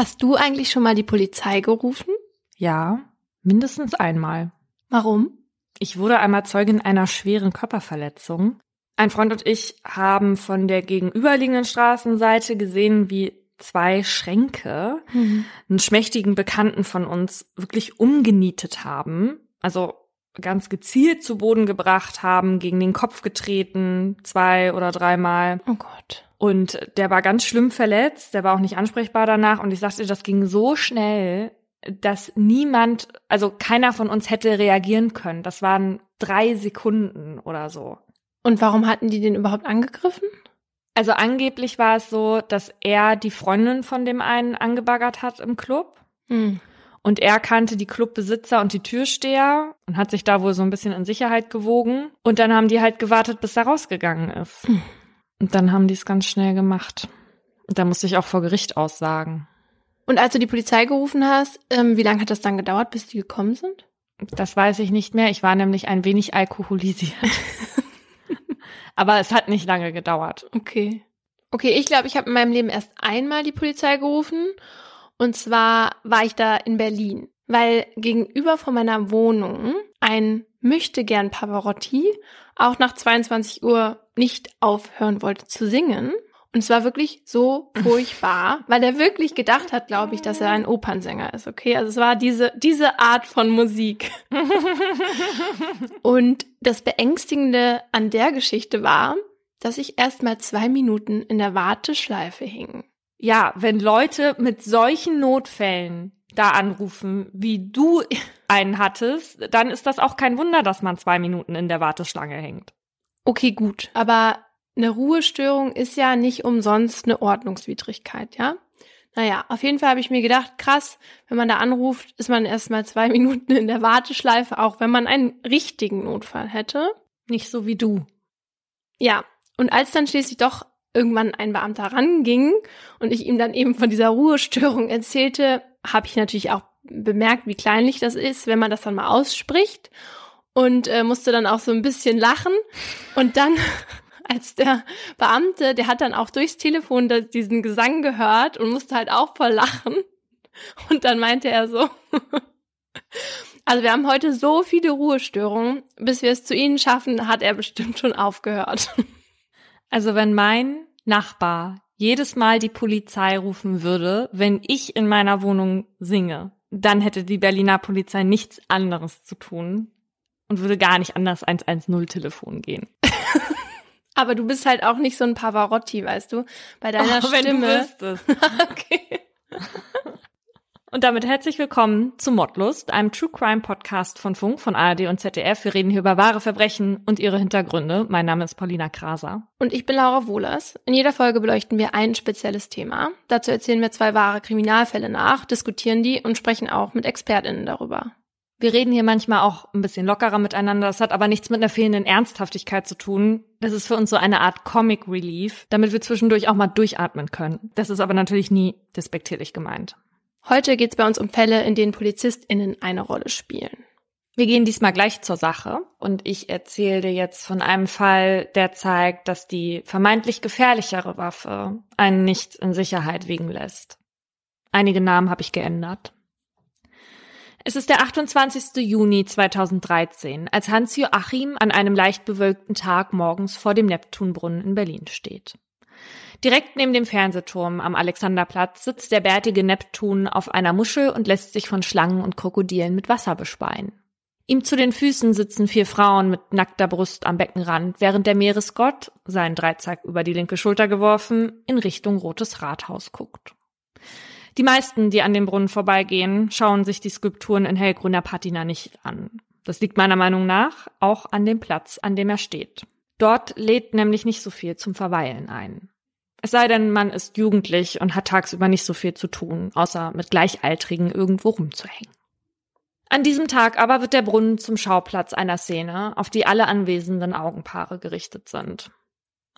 Hast du eigentlich schon mal die Polizei gerufen? Ja, mindestens einmal. Warum? Ich wurde einmal Zeugin einer schweren Körperverletzung. Ein Freund und ich haben von der gegenüberliegenden Straßenseite gesehen, wie zwei Schränke Mhm. einen schmächtigen Bekannten von uns wirklich umgenietet haben. Also ganz gezielt zu Boden gebracht haben, gegen den Kopf getreten, zwei oder dreimal. Oh Gott. Und der war ganz schlimm verletzt, der war auch nicht ansprechbar danach. Und ich sagte, das ging so schnell, dass niemand, also keiner von uns hätte reagieren können. Das waren drei Sekunden oder so. Und warum hatten die den überhaupt angegriffen? Also angeblich war es so, dass er die Freundin von dem einen angebaggert hat im Club. Hm. Und er kannte die Clubbesitzer und die Türsteher und hat sich da wohl so ein bisschen in Sicherheit gewogen. Und dann haben die halt gewartet, bis er rausgegangen ist. Hm. Und dann haben die es ganz schnell gemacht. Und da musste ich auch vor Gericht aussagen. Und als du die Polizei gerufen hast, ähm, wie lange hat das dann gedauert, bis die gekommen sind? Das weiß ich nicht mehr. Ich war nämlich ein wenig alkoholisiert. Aber es hat nicht lange gedauert. Okay. Okay, ich glaube, ich habe in meinem Leben erst einmal die Polizei gerufen. Und zwar war ich da in Berlin, weil gegenüber von meiner Wohnung ein möchte gern Pavarotti auch nach 22 Uhr nicht aufhören wollte zu singen. Und es war wirklich so furchtbar, weil er wirklich gedacht hat, glaube ich, dass er ein Opernsänger ist, okay? Also es war diese, diese Art von Musik. Und das Beängstigende an der Geschichte war, dass ich erst mal zwei Minuten in der Warteschleife hing. Ja, wenn Leute mit solchen Notfällen da anrufen, wie du einen hattest, dann ist das auch kein Wunder, dass man zwei Minuten in der Warteschlange hängt. Okay, gut. Aber eine Ruhestörung ist ja nicht umsonst eine Ordnungswidrigkeit, ja? Naja, auf jeden Fall habe ich mir gedacht, krass, wenn man da anruft, ist man erst mal zwei Minuten in der Warteschleife, auch wenn man einen richtigen Notfall hätte. Nicht so wie du. Ja, und als dann schließlich doch irgendwann ein Beamter ranging und ich ihm dann eben von dieser Ruhestörung erzählte, habe ich natürlich auch bemerkt, wie kleinlich das ist, wenn man das dann mal ausspricht und äh, musste dann auch so ein bisschen lachen. Und dann als der Beamte, der hat dann auch durchs Telefon diesen Gesang gehört und musste halt auch voll lachen. Und dann meinte er so Also wir haben heute so viele Ruhestörungen, bis wir es zu Ihnen schaffen, hat er bestimmt schon aufgehört. Also wenn mein Nachbar jedes Mal die Polizei rufen würde, wenn ich in meiner Wohnung singe, dann hätte die Berliner Polizei nichts anderes zu tun und würde gar nicht anders 110 Telefon gehen. Aber du bist halt auch nicht so ein Pavarotti, weißt du, bei deiner Oh, wenn du Stimme. wüsstest. okay. Und damit herzlich willkommen zu Mordlust, einem True Crime Podcast von Funk, von ARD und ZDF. Wir reden hier über wahre Verbrechen und ihre Hintergründe. Mein Name ist Paulina Kraser. Und ich bin Laura Wohlers. In jeder Folge beleuchten wir ein spezielles Thema. Dazu erzählen wir zwei wahre Kriminalfälle nach, diskutieren die und sprechen auch mit ExpertInnen darüber. Wir reden hier manchmal auch ein bisschen lockerer miteinander. Das hat aber nichts mit einer fehlenden Ernsthaftigkeit zu tun. Das ist für uns so eine Art Comic Relief, damit wir zwischendurch auch mal durchatmen können. Das ist aber natürlich nie despektierlich gemeint. Heute geht's bei uns um Fälle, in denen PolizistInnen eine Rolle spielen. Wir gehen diesmal gleich zur Sache und ich erzähle dir jetzt von einem Fall, der zeigt, dass die vermeintlich gefährlichere Waffe einen nicht in Sicherheit wiegen lässt. Einige Namen habe ich geändert. Es ist der 28. Juni 2013, als Hans-Joachim an einem leicht bewölkten Tag morgens vor dem Neptunbrunnen in Berlin steht. Direkt neben dem Fernsehturm am Alexanderplatz sitzt der bärtige Neptun auf einer Muschel und lässt sich von Schlangen und Krokodilen mit Wasser bespeien. Ihm zu den Füßen sitzen vier Frauen mit nackter Brust am Beckenrand, während der Meeresgott, seinen Dreizack über die linke Schulter geworfen, in Richtung Rotes Rathaus guckt. Die meisten, die an dem Brunnen vorbeigehen, schauen sich die Skulpturen in hellgrüner Patina nicht an. Das liegt meiner Meinung nach auch an dem Platz, an dem er steht. Dort lädt nämlich nicht so viel zum Verweilen ein. Es sei denn, man ist jugendlich und hat tagsüber nicht so viel zu tun, außer mit Gleichaltrigen irgendwo rumzuhängen. An diesem Tag aber wird der Brunnen zum Schauplatz einer Szene, auf die alle anwesenden Augenpaare gerichtet sind.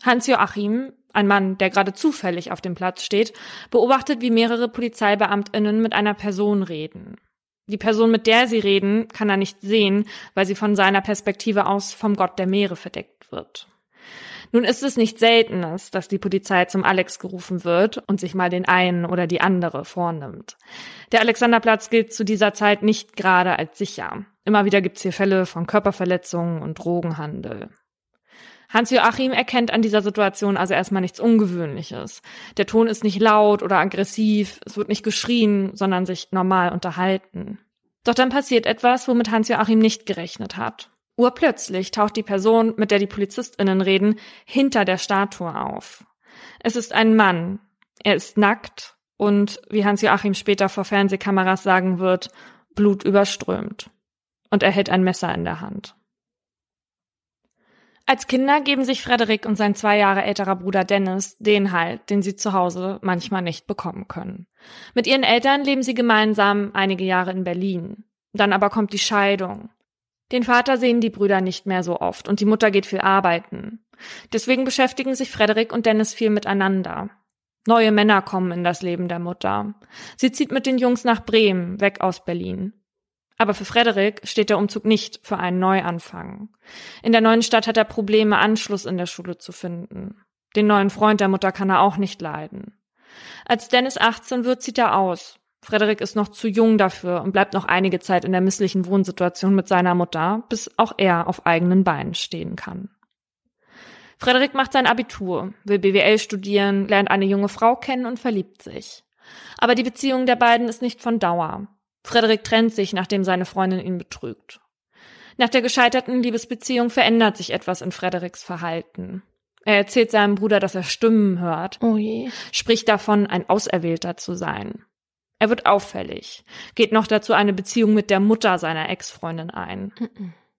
Hans-Joachim, ein Mann, der gerade zufällig auf dem Platz steht, beobachtet, wie mehrere Polizeibeamtinnen mit einer Person reden. Die Person, mit der sie reden, kann er nicht sehen, weil sie von seiner Perspektive aus vom Gott der Meere verdeckt wird. Nun ist es nicht Seltenes, dass die Polizei zum Alex gerufen wird und sich mal den einen oder die andere vornimmt. Der Alexanderplatz gilt zu dieser Zeit nicht gerade als sicher. Immer wieder gibt's hier Fälle von Körperverletzungen und Drogenhandel. Hans-Joachim erkennt an dieser Situation also erstmal nichts Ungewöhnliches. Der Ton ist nicht laut oder aggressiv, es wird nicht geschrien, sondern sich normal unterhalten. Doch dann passiert etwas, womit Hans-Joachim nicht gerechnet hat. Urplötzlich taucht die Person, mit der die PolizistInnen reden, hinter der Statue auf. Es ist ein Mann. Er ist nackt und, wie Hans-Joachim später vor Fernsehkameras sagen wird, blutüberströmt. Und er hält ein Messer in der Hand. Als Kinder geben sich Frederik und sein zwei Jahre älterer Bruder Dennis den Halt, den sie zu Hause manchmal nicht bekommen können. Mit ihren Eltern leben sie gemeinsam einige Jahre in Berlin. Dann aber kommt die Scheidung. Den Vater sehen die Brüder nicht mehr so oft und die Mutter geht viel arbeiten. Deswegen beschäftigen sich Frederik und Dennis viel miteinander. Neue Männer kommen in das Leben der Mutter. Sie zieht mit den Jungs nach Bremen, weg aus Berlin. Aber für Frederik steht der Umzug nicht für einen Neuanfang. In der neuen Stadt hat er Probleme, Anschluss in der Schule zu finden. Den neuen Freund der Mutter kann er auch nicht leiden. Als Dennis 18 wird, zieht er aus. Frederik ist noch zu jung dafür und bleibt noch einige Zeit in der misslichen Wohnsituation mit seiner Mutter, bis auch er auf eigenen Beinen stehen kann. Frederik macht sein Abitur, will BWL studieren, lernt eine junge Frau kennen und verliebt sich. Aber die Beziehung der beiden ist nicht von Dauer. Frederik trennt sich, nachdem seine Freundin ihn betrügt. Nach der gescheiterten Liebesbeziehung verändert sich etwas in Frederiks Verhalten. Er erzählt seinem Bruder, dass er Stimmen hört, oh je. spricht davon, ein Auserwählter zu sein. Er wird auffällig, geht noch dazu eine Beziehung mit der Mutter seiner Ex-Freundin ein.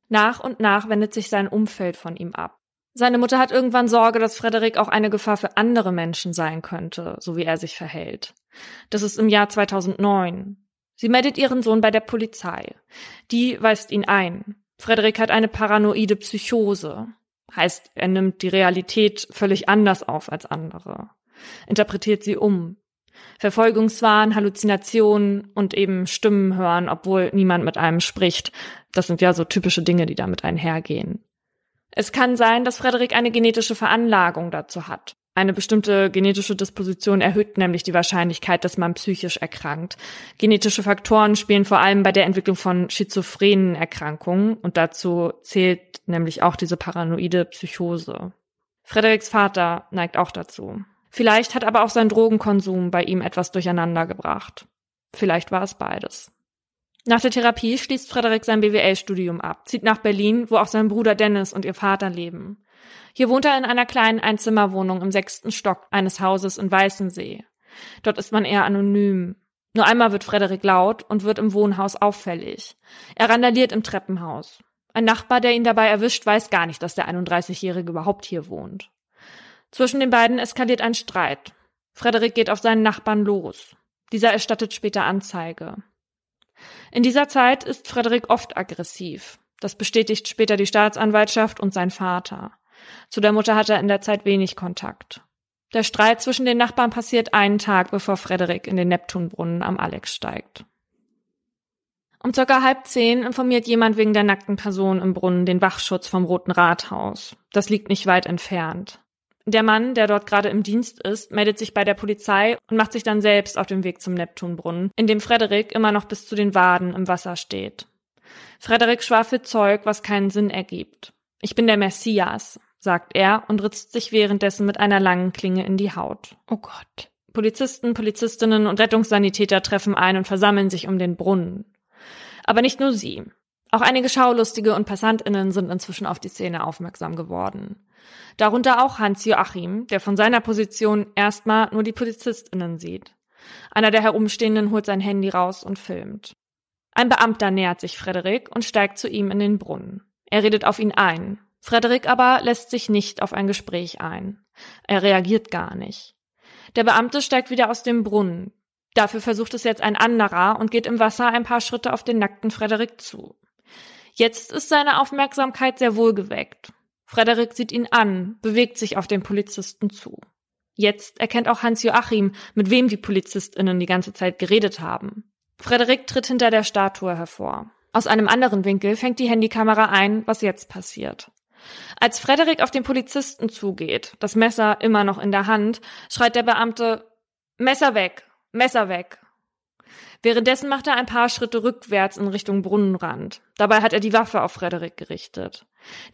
Nach und nach wendet sich sein Umfeld von ihm ab. Seine Mutter hat irgendwann Sorge, dass Frederik auch eine Gefahr für andere Menschen sein könnte, so wie er sich verhält. Das ist im Jahr 2009. Sie meldet ihren Sohn bei der Polizei. Die weist ihn ein. Frederik hat eine paranoide Psychose. Heißt, er nimmt die Realität völlig anders auf als andere. Interpretiert sie um. Verfolgungswahn, Halluzinationen und eben Stimmen hören, obwohl niemand mit einem spricht. Das sind ja so typische Dinge, die damit einhergehen. Es kann sein, dass Frederik eine genetische Veranlagung dazu hat. Eine bestimmte genetische Disposition erhöht nämlich die Wahrscheinlichkeit, dass man psychisch erkrankt. Genetische Faktoren spielen vor allem bei der Entwicklung von schizophrenen Erkrankungen und dazu zählt nämlich auch diese paranoide Psychose. Frederiks Vater neigt auch dazu. Vielleicht hat aber auch sein Drogenkonsum bei ihm etwas durcheinander gebracht. Vielleicht war es beides. Nach der Therapie schließt Frederik sein BWL-Studium ab, zieht nach Berlin, wo auch sein Bruder Dennis und ihr Vater leben. Hier wohnt er in einer kleinen Einzimmerwohnung im sechsten Stock eines Hauses in Weißensee. Dort ist man eher anonym. Nur einmal wird Frederik laut und wird im Wohnhaus auffällig. Er randaliert im Treppenhaus. Ein Nachbar, der ihn dabei erwischt, weiß gar nicht, dass der 31-Jährige überhaupt hier wohnt. Zwischen den beiden eskaliert ein Streit. Frederik geht auf seinen Nachbarn los. Dieser erstattet später Anzeige. In dieser Zeit ist Frederik oft aggressiv. Das bestätigt später die Staatsanwaltschaft und sein Vater. Zu der Mutter hat er in der Zeit wenig Kontakt. Der Streit zwischen den Nachbarn passiert einen Tag, bevor Frederik in den Neptunbrunnen am Alex steigt. Um circa halb zehn informiert jemand wegen der nackten Person im Brunnen den Wachschutz vom Roten Rathaus. Das liegt nicht weit entfernt. Der Mann, der dort gerade im Dienst ist, meldet sich bei der Polizei und macht sich dann selbst auf den Weg zum Neptunbrunnen, in dem Frederik immer noch bis zu den Waden im Wasser steht. Frederik schwafelt Zeug, was keinen Sinn ergibt. Ich bin der Messias, sagt er und ritzt sich währenddessen mit einer langen Klinge in die Haut. Oh Gott. Polizisten, Polizistinnen und Rettungssanitäter treffen ein und versammeln sich um den Brunnen. Aber nicht nur sie. Auch einige Schaulustige und Passantinnen sind inzwischen auf die Szene aufmerksam geworden. Darunter auch Hans Joachim, der von seiner Position erstmal nur die Polizistinnen sieht. Einer der Herumstehenden holt sein Handy raus und filmt. Ein Beamter nähert sich Frederik und steigt zu ihm in den Brunnen. Er redet auf ihn ein, Frederik aber lässt sich nicht auf ein Gespräch ein. Er reagiert gar nicht. Der Beamte steigt wieder aus dem Brunnen. Dafür versucht es jetzt ein anderer und geht im Wasser ein paar Schritte auf den nackten Frederik zu. Jetzt ist seine Aufmerksamkeit sehr wohl geweckt. Frederik sieht ihn an, bewegt sich auf den Polizisten zu. Jetzt erkennt auch Hans Joachim, mit wem die PolizistInnen die ganze Zeit geredet haben. Frederik tritt hinter der Statue hervor. Aus einem anderen Winkel fängt die Handykamera ein, was jetzt passiert. Als Frederik auf den Polizisten zugeht, das Messer immer noch in der Hand, schreit der Beamte Messer weg, Messer weg. Währenddessen macht er ein paar Schritte rückwärts in Richtung Brunnenrand. Dabei hat er die Waffe auf Frederik gerichtet.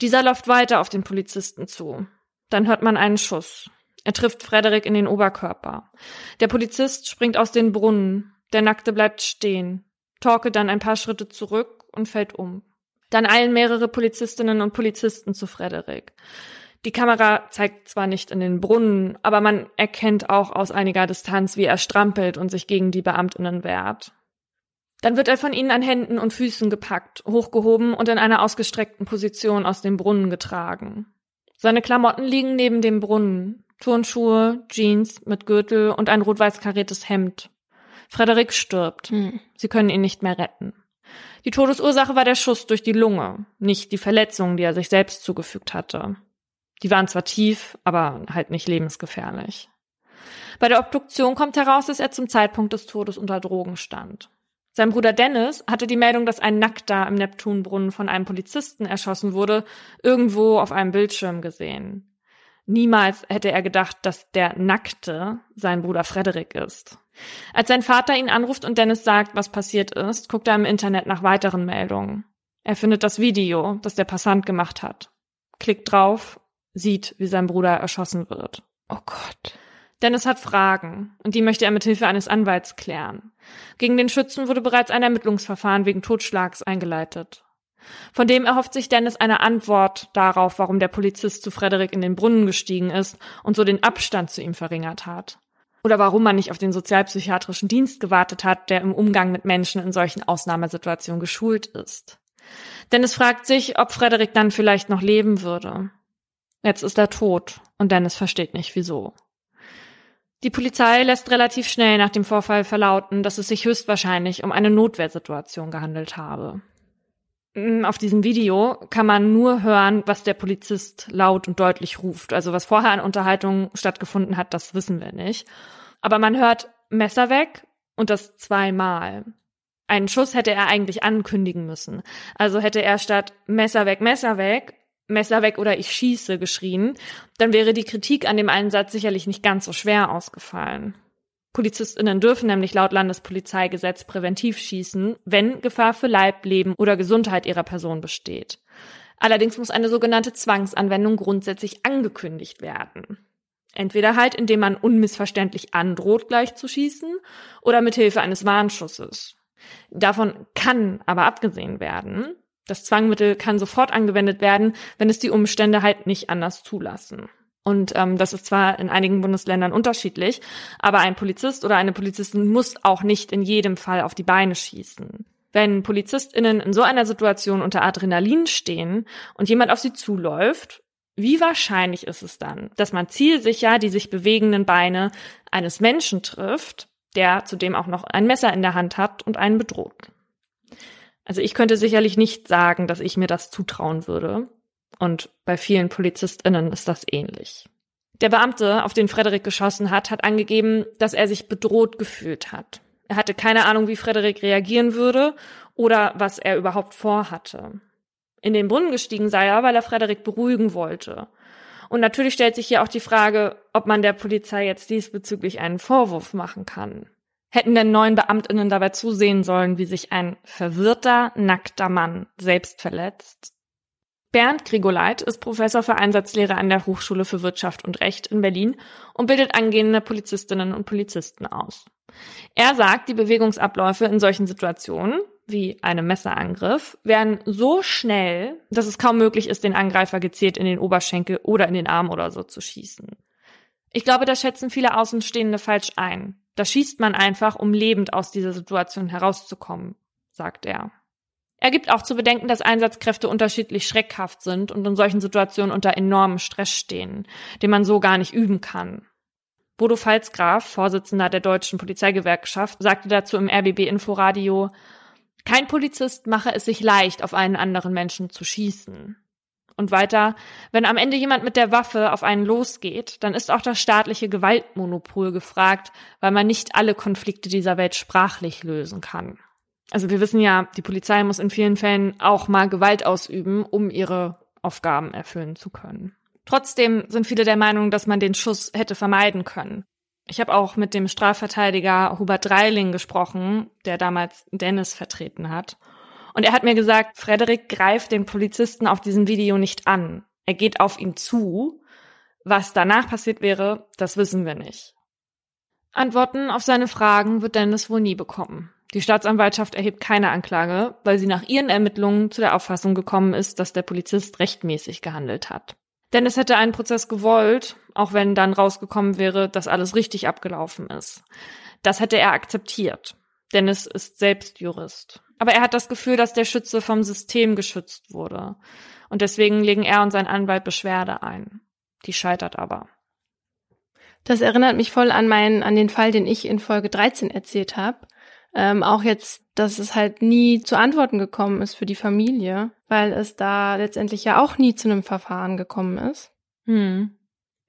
Dieser läuft weiter auf den Polizisten zu. Dann hört man einen Schuss. Er trifft Frederik in den Oberkörper. Der Polizist springt aus den Brunnen. Der Nackte bleibt stehen. Torke dann ein paar Schritte zurück und fällt um. Dann eilen mehrere Polizistinnen und Polizisten zu Frederik. Die Kamera zeigt zwar nicht in den Brunnen, aber man erkennt auch aus einiger Distanz, wie er strampelt und sich gegen die Beamtinnen wehrt. Dann wird er von ihnen an Händen und Füßen gepackt, hochgehoben und in einer ausgestreckten Position aus dem Brunnen getragen. Seine Klamotten liegen neben dem Brunnen. Turnschuhe, Jeans mit Gürtel und ein rot-weiß kariertes Hemd. Frederik stirbt. Hm. Sie können ihn nicht mehr retten. Die Todesursache war der Schuss durch die Lunge, nicht die Verletzungen, die er sich selbst zugefügt hatte. Die waren zwar tief, aber halt nicht lebensgefährlich. Bei der Obduktion kommt heraus, dass er zum Zeitpunkt des Todes unter Drogen stand. Sein Bruder Dennis hatte die Meldung, dass ein Nackter im Neptunbrunnen von einem Polizisten erschossen wurde, irgendwo auf einem Bildschirm gesehen. Niemals hätte er gedacht, dass der Nackte sein Bruder Frederik ist. Als sein Vater ihn anruft und Dennis sagt, was passiert ist, guckt er im Internet nach weiteren Meldungen. Er findet das Video, das der Passant gemacht hat. Klickt drauf, sieht, wie sein Bruder erschossen wird. Oh Gott. Dennis hat Fragen und die möchte er mit Hilfe eines Anwalts klären. Gegen den Schützen wurde bereits ein Ermittlungsverfahren wegen Totschlags eingeleitet. Von dem erhofft sich Dennis eine Antwort darauf, warum der Polizist zu Frederik in den Brunnen gestiegen ist und so den Abstand zu ihm verringert hat. Oder warum man nicht auf den sozialpsychiatrischen Dienst gewartet hat, der im Umgang mit Menschen in solchen Ausnahmesituationen geschult ist. Dennis fragt sich, ob Frederik dann vielleicht noch leben würde. Jetzt ist er tot und Dennis versteht nicht wieso. Die Polizei lässt relativ schnell nach dem Vorfall verlauten, dass es sich höchstwahrscheinlich um eine Notwehrsituation gehandelt habe. Auf diesem Video kann man nur hören, was der Polizist laut und deutlich ruft. Also was vorher an Unterhaltung stattgefunden hat, das wissen wir nicht. Aber man hört Messer weg und das zweimal. Einen Schuss hätte er eigentlich ankündigen müssen. Also hätte er statt Messer weg, Messer weg, Messer weg oder ich schieße geschrien, dann wäre die Kritik an dem Einsatz sicherlich nicht ganz so schwer ausgefallen. PolizistInnen dürfen nämlich laut Landespolizeigesetz präventiv schießen, wenn Gefahr für Leib, Leben oder Gesundheit ihrer Person besteht. Allerdings muss eine sogenannte Zwangsanwendung grundsätzlich angekündigt werden. Entweder halt, indem man unmissverständlich androht, gleich zu schießen, oder mit Hilfe eines Warnschusses. Davon kann aber abgesehen werden. Das Zwangmittel kann sofort angewendet werden, wenn es die Umstände halt nicht anders zulassen. Und ähm, das ist zwar in einigen Bundesländern unterschiedlich, aber ein Polizist oder eine Polizistin muss auch nicht in jedem Fall auf die Beine schießen. Wenn PolizistInnen in so einer Situation unter Adrenalin stehen und jemand auf sie zuläuft, wie wahrscheinlich ist es dann, dass man zielsicher die sich bewegenden Beine eines Menschen trifft, der zudem auch noch ein Messer in der Hand hat und einen bedroht? Also ich könnte sicherlich nicht sagen, dass ich mir das zutrauen würde. Und bei vielen PolizistInnen ist das ähnlich. Der Beamte, auf den Frederik geschossen hat, hat angegeben, dass er sich bedroht gefühlt hat. Er hatte keine Ahnung, wie Frederik reagieren würde oder was er überhaupt vorhatte. In den Brunnen gestiegen sei er, weil er Frederik beruhigen wollte. Und natürlich stellt sich hier auch die Frage, ob man der Polizei jetzt diesbezüglich einen Vorwurf machen kann. Hätten denn neun Beamtinnen dabei zusehen sollen, wie sich ein verwirrter, nackter Mann selbst verletzt? Bernd Grigoleit ist Professor für Einsatzlehre an der Hochschule für Wirtschaft und Recht in Berlin und bildet angehende Polizistinnen und Polizisten aus. Er sagt, die Bewegungsabläufe in solchen Situationen, wie einem Messerangriff, werden so schnell, dass es kaum möglich ist, den Angreifer gezielt in den Oberschenkel oder in den Arm oder so zu schießen. Ich glaube, da schätzen viele Außenstehende falsch ein. Da schießt man einfach, um lebend aus dieser Situation herauszukommen, sagt er. Er gibt auch zu bedenken, dass Einsatzkräfte unterschiedlich schreckhaft sind und in solchen Situationen unter enormem Stress stehen, den man so gar nicht üben kann. Bodo Pfalzgraf, Vorsitzender der deutschen Polizeigewerkschaft, sagte dazu im RBB Inforadio, kein Polizist mache es sich leicht, auf einen anderen Menschen zu schießen. Und weiter, wenn am Ende jemand mit der Waffe auf einen losgeht, dann ist auch das staatliche Gewaltmonopol gefragt, weil man nicht alle Konflikte dieser Welt sprachlich lösen kann also wir wissen ja, die Polizei muss in vielen Fällen auch mal Gewalt ausüben, um ihre Aufgaben erfüllen zu können. Trotzdem sind viele der Meinung, dass man den Schuss hätte vermeiden können. Ich habe auch mit dem Strafverteidiger Hubert Dreiling gesprochen, der damals Dennis vertreten hat. Und er hat mir gesagt, Frederik greift den Polizisten auf diesem Video nicht an. Er geht auf ihn zu. Was danach passiert wäre, das wissen wir nicht. Antworten auf seine Fragen wird Dennis wohl nie bekommen. Die Staatsanwaltschaft erhebt keine Anklage, weil sie nach ihren Ermittlungen zu der Auffassung gekommen ist, dass der Polizist rechtmäßig gehandelt hat. Dennis hätte einen Prozess gewollt, auch wenn dann rausgekommen wäre, dass alles richtig abgelaufen ist. Das hätte er akzeptiert. Dennis ist selbst Jurist. Aber er hat das Gefühl, dass der Schütze vom System geschützt wurde. Und deswegen legen er und sein Anwalt Beschwerde ein. Die scheitert aber. Das erinnert mich voll an meinen, an den Fall, den ich in Folge 13 erzählt habe. Ähm, auch jetzt, dass es halt nie zu Antworten gekommen ist für die Familie, weil es da letztendlich ja auch nie zu einem Verfahren gekommen ist. Hm.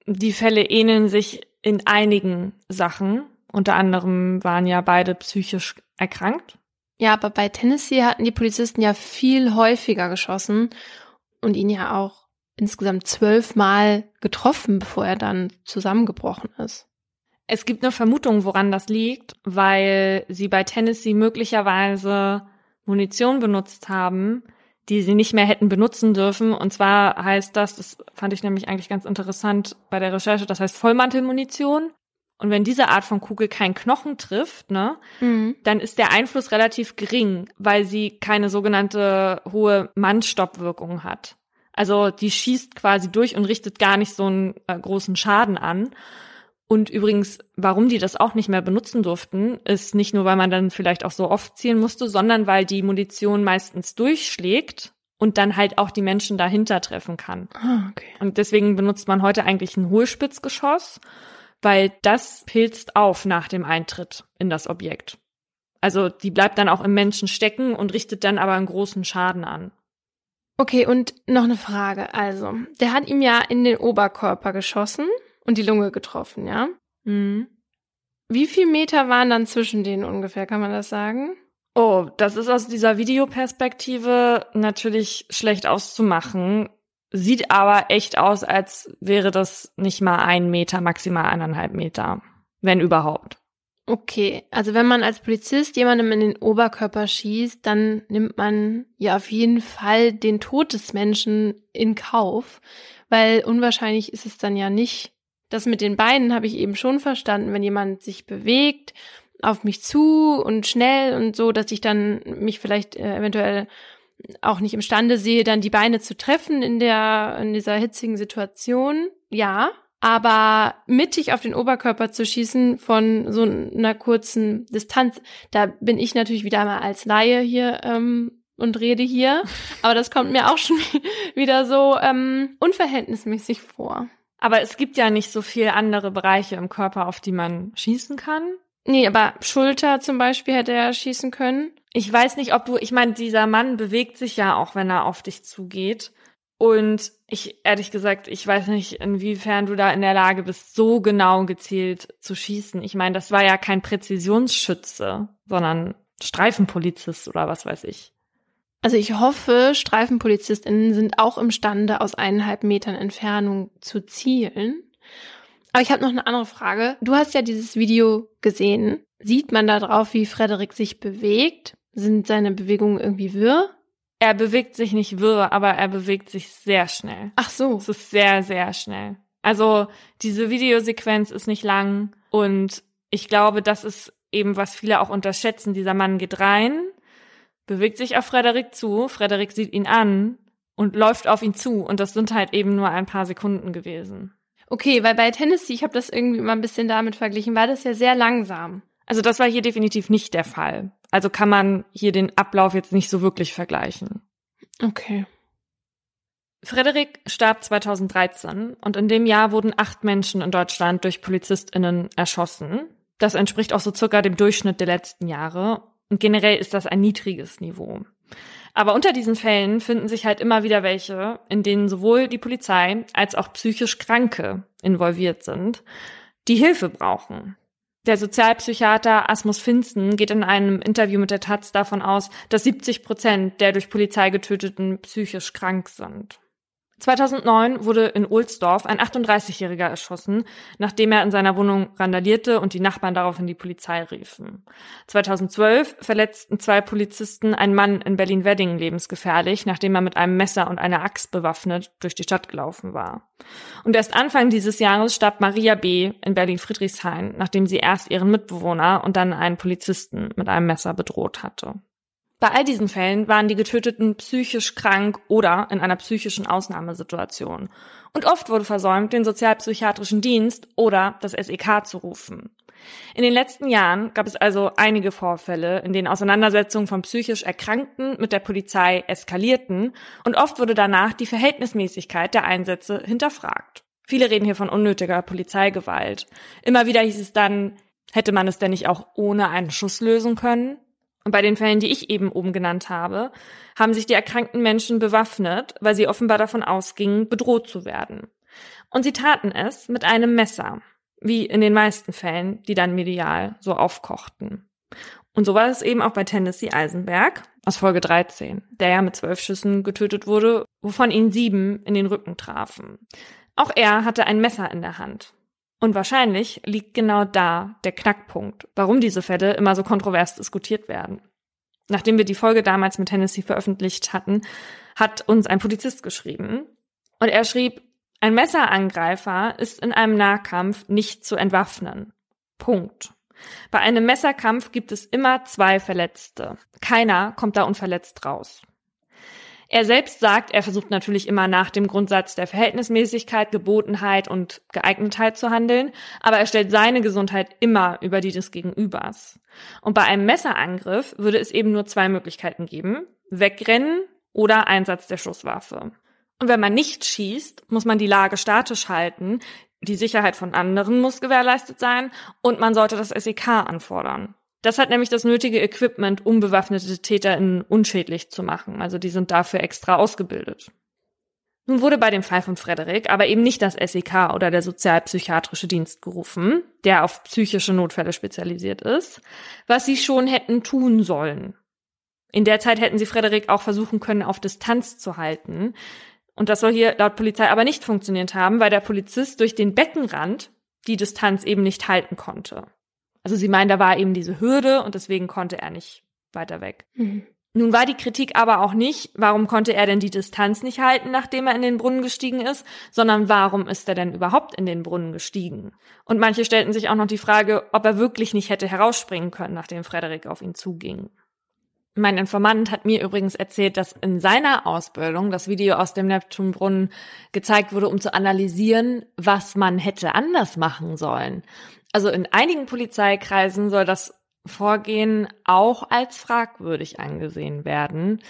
Die Fälle ähneln sich in einigen Sachen. Unter anderem waren ja beide psychisch erkrankt. Ja, aber bei Tennessee hatten die Polizisten ja viel häufiger geschossen und ihn ja auch insgesamt zwölfmal getroffen, bevor er dann zusammengebrochen ist. Es gibt eine Vermutung, woran das liegt, weil sie bei Tennessee möglicherweise Munition benutzt haben, die sie nicht mehr hätten benutzen dürfen. Und zwar heißt das, das fand ich nämlich eigentlich ganz interessant bei der Recherche, das heißt Vollmantelmunition. Und wenn diese Art von Kugel keinen Knochen trifft, ne, mhm. dann ist der Einfluss relativ gering, weil sie keine sogenannte hohe Mannstoppwirkung hat. Also die schießt quasi durch und richtet gar nicht so einen äh, großen Schaden an. Und übrigens, warum die das auch nicht mehr benutzen durften, ist nicht nur, weil man dann vielleicht auch so oft zielen musste, sondern weil die Munition meistens durchschlägt und dann halt auch die Menschen dahinter treffen kann. Ah, okay. Und deswegen benutzt man heute eigentlich ein Hohlspitzgeschoss weil das pilzt auf nach dem Eintritt in das Objekt. Also die bleibt dann auch im Menschen stecken und richtet dann aber einen großen Schaden an. Okay, und noch eine Frage. Also, der hat ihm ja in den Oberkörper geschossen und die Lunge getroffen, ja? Mhm. Wie viel Meter waren dann zwischen denen ungefähr, kann man das sagen? Oh, das ist aus dieser Videoperspektive natürlich schlecht auszumachen. Sieht aber echt aus, als wäre das nicht mal ein Meter, maximal eineinhalb Meter. Wenn überhaupt. Okay, also wenn man als Polizist jemandem in den Oberkörper schießt, dann nimmt man ja auf jeden Fall den Tod des Menschen in Kauf, weil unwahrscheinlich ist es dann ja nicht. Das mit den Beinen habe ich eben schon verstanden, wenn jemand sich bewegt auf mich zu und schnell und so, dass ich dann mich vielleicht äh, eventuell auch nicht imstande sehe, dann die Beine zu treffen in der, in dieser hitzigen Situation. Ja. Aber mittig auf den Oberkörper zu schießen von so einer kurzen Distanz, da bin ich natürlich wieder mal als Laie hier ähm, und rede hier. Aber das kommt mir auch schon wieder so ähm, unverhältnismäßig vor. Aber es gibt ja nicht so viele andere Bereiche im Körper, auf die man schießen kann. Nee, aber Schulter zum Beispiel hätte er schießen können. Ich weiß nicht, ob du, ich meine, dieser Mann bewegt sich ja auch, wenn er auf dich zugeht. Und ich, ehrlich gesagt, ich weiß nicht, inwiefern du da in der Lage bist, so genau gezielt zu schießen. Ich meine, das war ja kein Präzisionsschütze, sondern Streifenpolizist oder was weiß ich. Also ich hoffe, Streifenpolizistinnen sind auch imstande, aus eineinhalb Metern Entfernung zu zielen. Aber ich habe noch eine andere Frage. Du hast ja dieses Video gesehen. Sieht man da drauf, wie Frederik sich bewegt? Sind seine Bewegungen irgendwie wirr? Er bewegt sich nicht wirr, aber er bewegt sich sehr schnell. Ach so. Es ist sehr, sehr schnell. Also diese Videosequenz ist nicht lang und ich glaube, das ist eben, was viele auch unterschätzen. Dieser Mann geht rein, bewegt sich auf Frederik zu, Frederik sieht ihn an und läuft auf ihn zu und das sind halt eben nur ein paar Sekunden gewesen. Okay, weil bei Tennessee, ich habe das irgendwie mal ein bisschen damit verglichen, war das ja sehr langsam. Also das war hier definitiv nicht der Fall. Also kann man hier den Ablauf jetzt nicht so wirklich vergleichen. Okay. Frederik starb 2013 und in dem Jahr wurden acht Menschen in Deutschland durch PolizistInnen erschossen. Das entspricht auch so circa dem Durchschnitt der letzten Jahre. Und generell ist das ein niedriges Niveau. Aber unter diesen Fällen finden sich halt immer wieder welche, in denen sowohl die Polizei als auch psychisch Kranke involviert sind, die Hilfe brauchen. Der Sozialpsychiater Asmus Finzen geht in einem Interview mit der Taz davon aus, dass 70 Prozent der durch Polizei getöteten psychisch krank sind. 2009 wurde in Ohlsdorf ein 38-Jähriger erschossen, nachdem er in seiner Wohnung randalierte und die Nachbarn daraufhin die Polizei riefen. 2012 verletzten zwei Polizisten einen Mann in Berlin-Wedding lebensgefährlich, nachdem er mit einem Messer und einer Axt bewaffnet durch die Stadt gelaufen war. Und erst Anfang dieses Jahres starb Maria B. in Berlin-Friedrichshain, nachdem sie erst ihren Mitbewohner und dann einen Polizisten mit einem Messer bedroht hatte. Bei all diesen Fällen waren die Getöteten psychisch krank oder in einer psychischen Ausnahmesituation. Und oft wurde versäumt, den sozialpsychiatrischen Dienst oder das SEK zu rufen. In den letzten Jahren gab es also einige Vorfälle, in denen Auseinandersetzungen von psychisch Erkrankten mit der Polizei eskalierten und oft wurde danach die Verhältnismäßigkeit der Einsätze hinterfragt. Viele reden hier von unnötiger Polizeigewalt. Immer wieder hieß es dann, hätte man es denn nicht auch ohne einen Schuss lösen können? Und bei den Fällen, die ich eben oben genannt habe, haben sich die erkrankten Menschen bewaffnet, weil sie offenbar davon ausgingen, bedroht zu werden. Und sie taten es mit einem Messer, wie in den meisten Fällen, die dann medial so aufkochten. Und so war es eben auch bei Tennessee Eisenberg aus Folge 13, der ja mit zwölf Schüssen getötet wurde, wovon ihn sieben in den Rücken trafen. Auch er hatte ein Messer in der Hand. Und wahrscheinlich liegt genau da der Knackpunkt, warum diese Fälle immer so kontrovers diskutiert werden. Nachdem wir die Folge damals mit Tennessee veröffentlicht hatten, hat uns ein Polizist geschrieben. Und er schrieb, ein Messerangreifer ist in einem Nahkampf nicht zu entwaffnen. Punkt. Bei einem Messerkampf gibt es immer zwei Verletzte. Keiner kommt da unverletzt raus. Er selbst sagt, er versucht natürlich immer nach dem Grundsatz der Verhältnismäßigkeit, Gebotenheit und Geeignetheit zu handeln, aber er stellt seine Gesundheit immer über die des Gegenübers. Und bei einem Messerangriff würde es eben nur zwei Möglichkeiten geben. Wegrennen oder Einsatz der Schusswaffe. Und wenn man nicht schießt, muss man die Lage statisch halten, die Sicherheit von anderen muss gewährleistet sein und man sollte das SEK anfordern. Das hat nämlich das nötige Equipment, um bewaffnete TäterInnen unschädlich zu machen. Also die sind dafür extra ausgebildet. Nun wurde bei dem Fall von Frederik aber eben nicht das SEK oder der sozialpsychiatrische Dienst gerufen, der auf psychische Notfälle spezialisiert ist, was sie schon hätten tun sollen. In der Zeit hätten sie Frederik auch versuchen können, auf Distanz zu halten. Und das soll hier laut Polizei aber nicht funktioniert haben, weil der Polizist durch den Beckenrand die Distanz eben nicht halten konnte. Also sie meinen, da war eben diese Hürde und deswegen konnte er nicht weiter weg. Mhm. Nun war die Kritik aber auch nicht, warum konnte er denn die Distanz nicht halten, nachdem er in den Brunnen gestiegen ist, sondern warum ist er denn überhaupt in den Brunnen gestiegen? Und manche stellten sich auch noch die Frage, ob er wirklich nicht hätte herausspringen können, nachdem Frederik auf ihn zuging. Mein Informant hat mir übrigens erzählt, dass in seiner Ausbildung das Video aus dem Neptunbrunnen gezeigt wurde, um zu analysieren, was man hätte anders machen sollen. Also in einigen Polizeikreisen soll das Vorgehen auch als fragwürdig angesehen werden.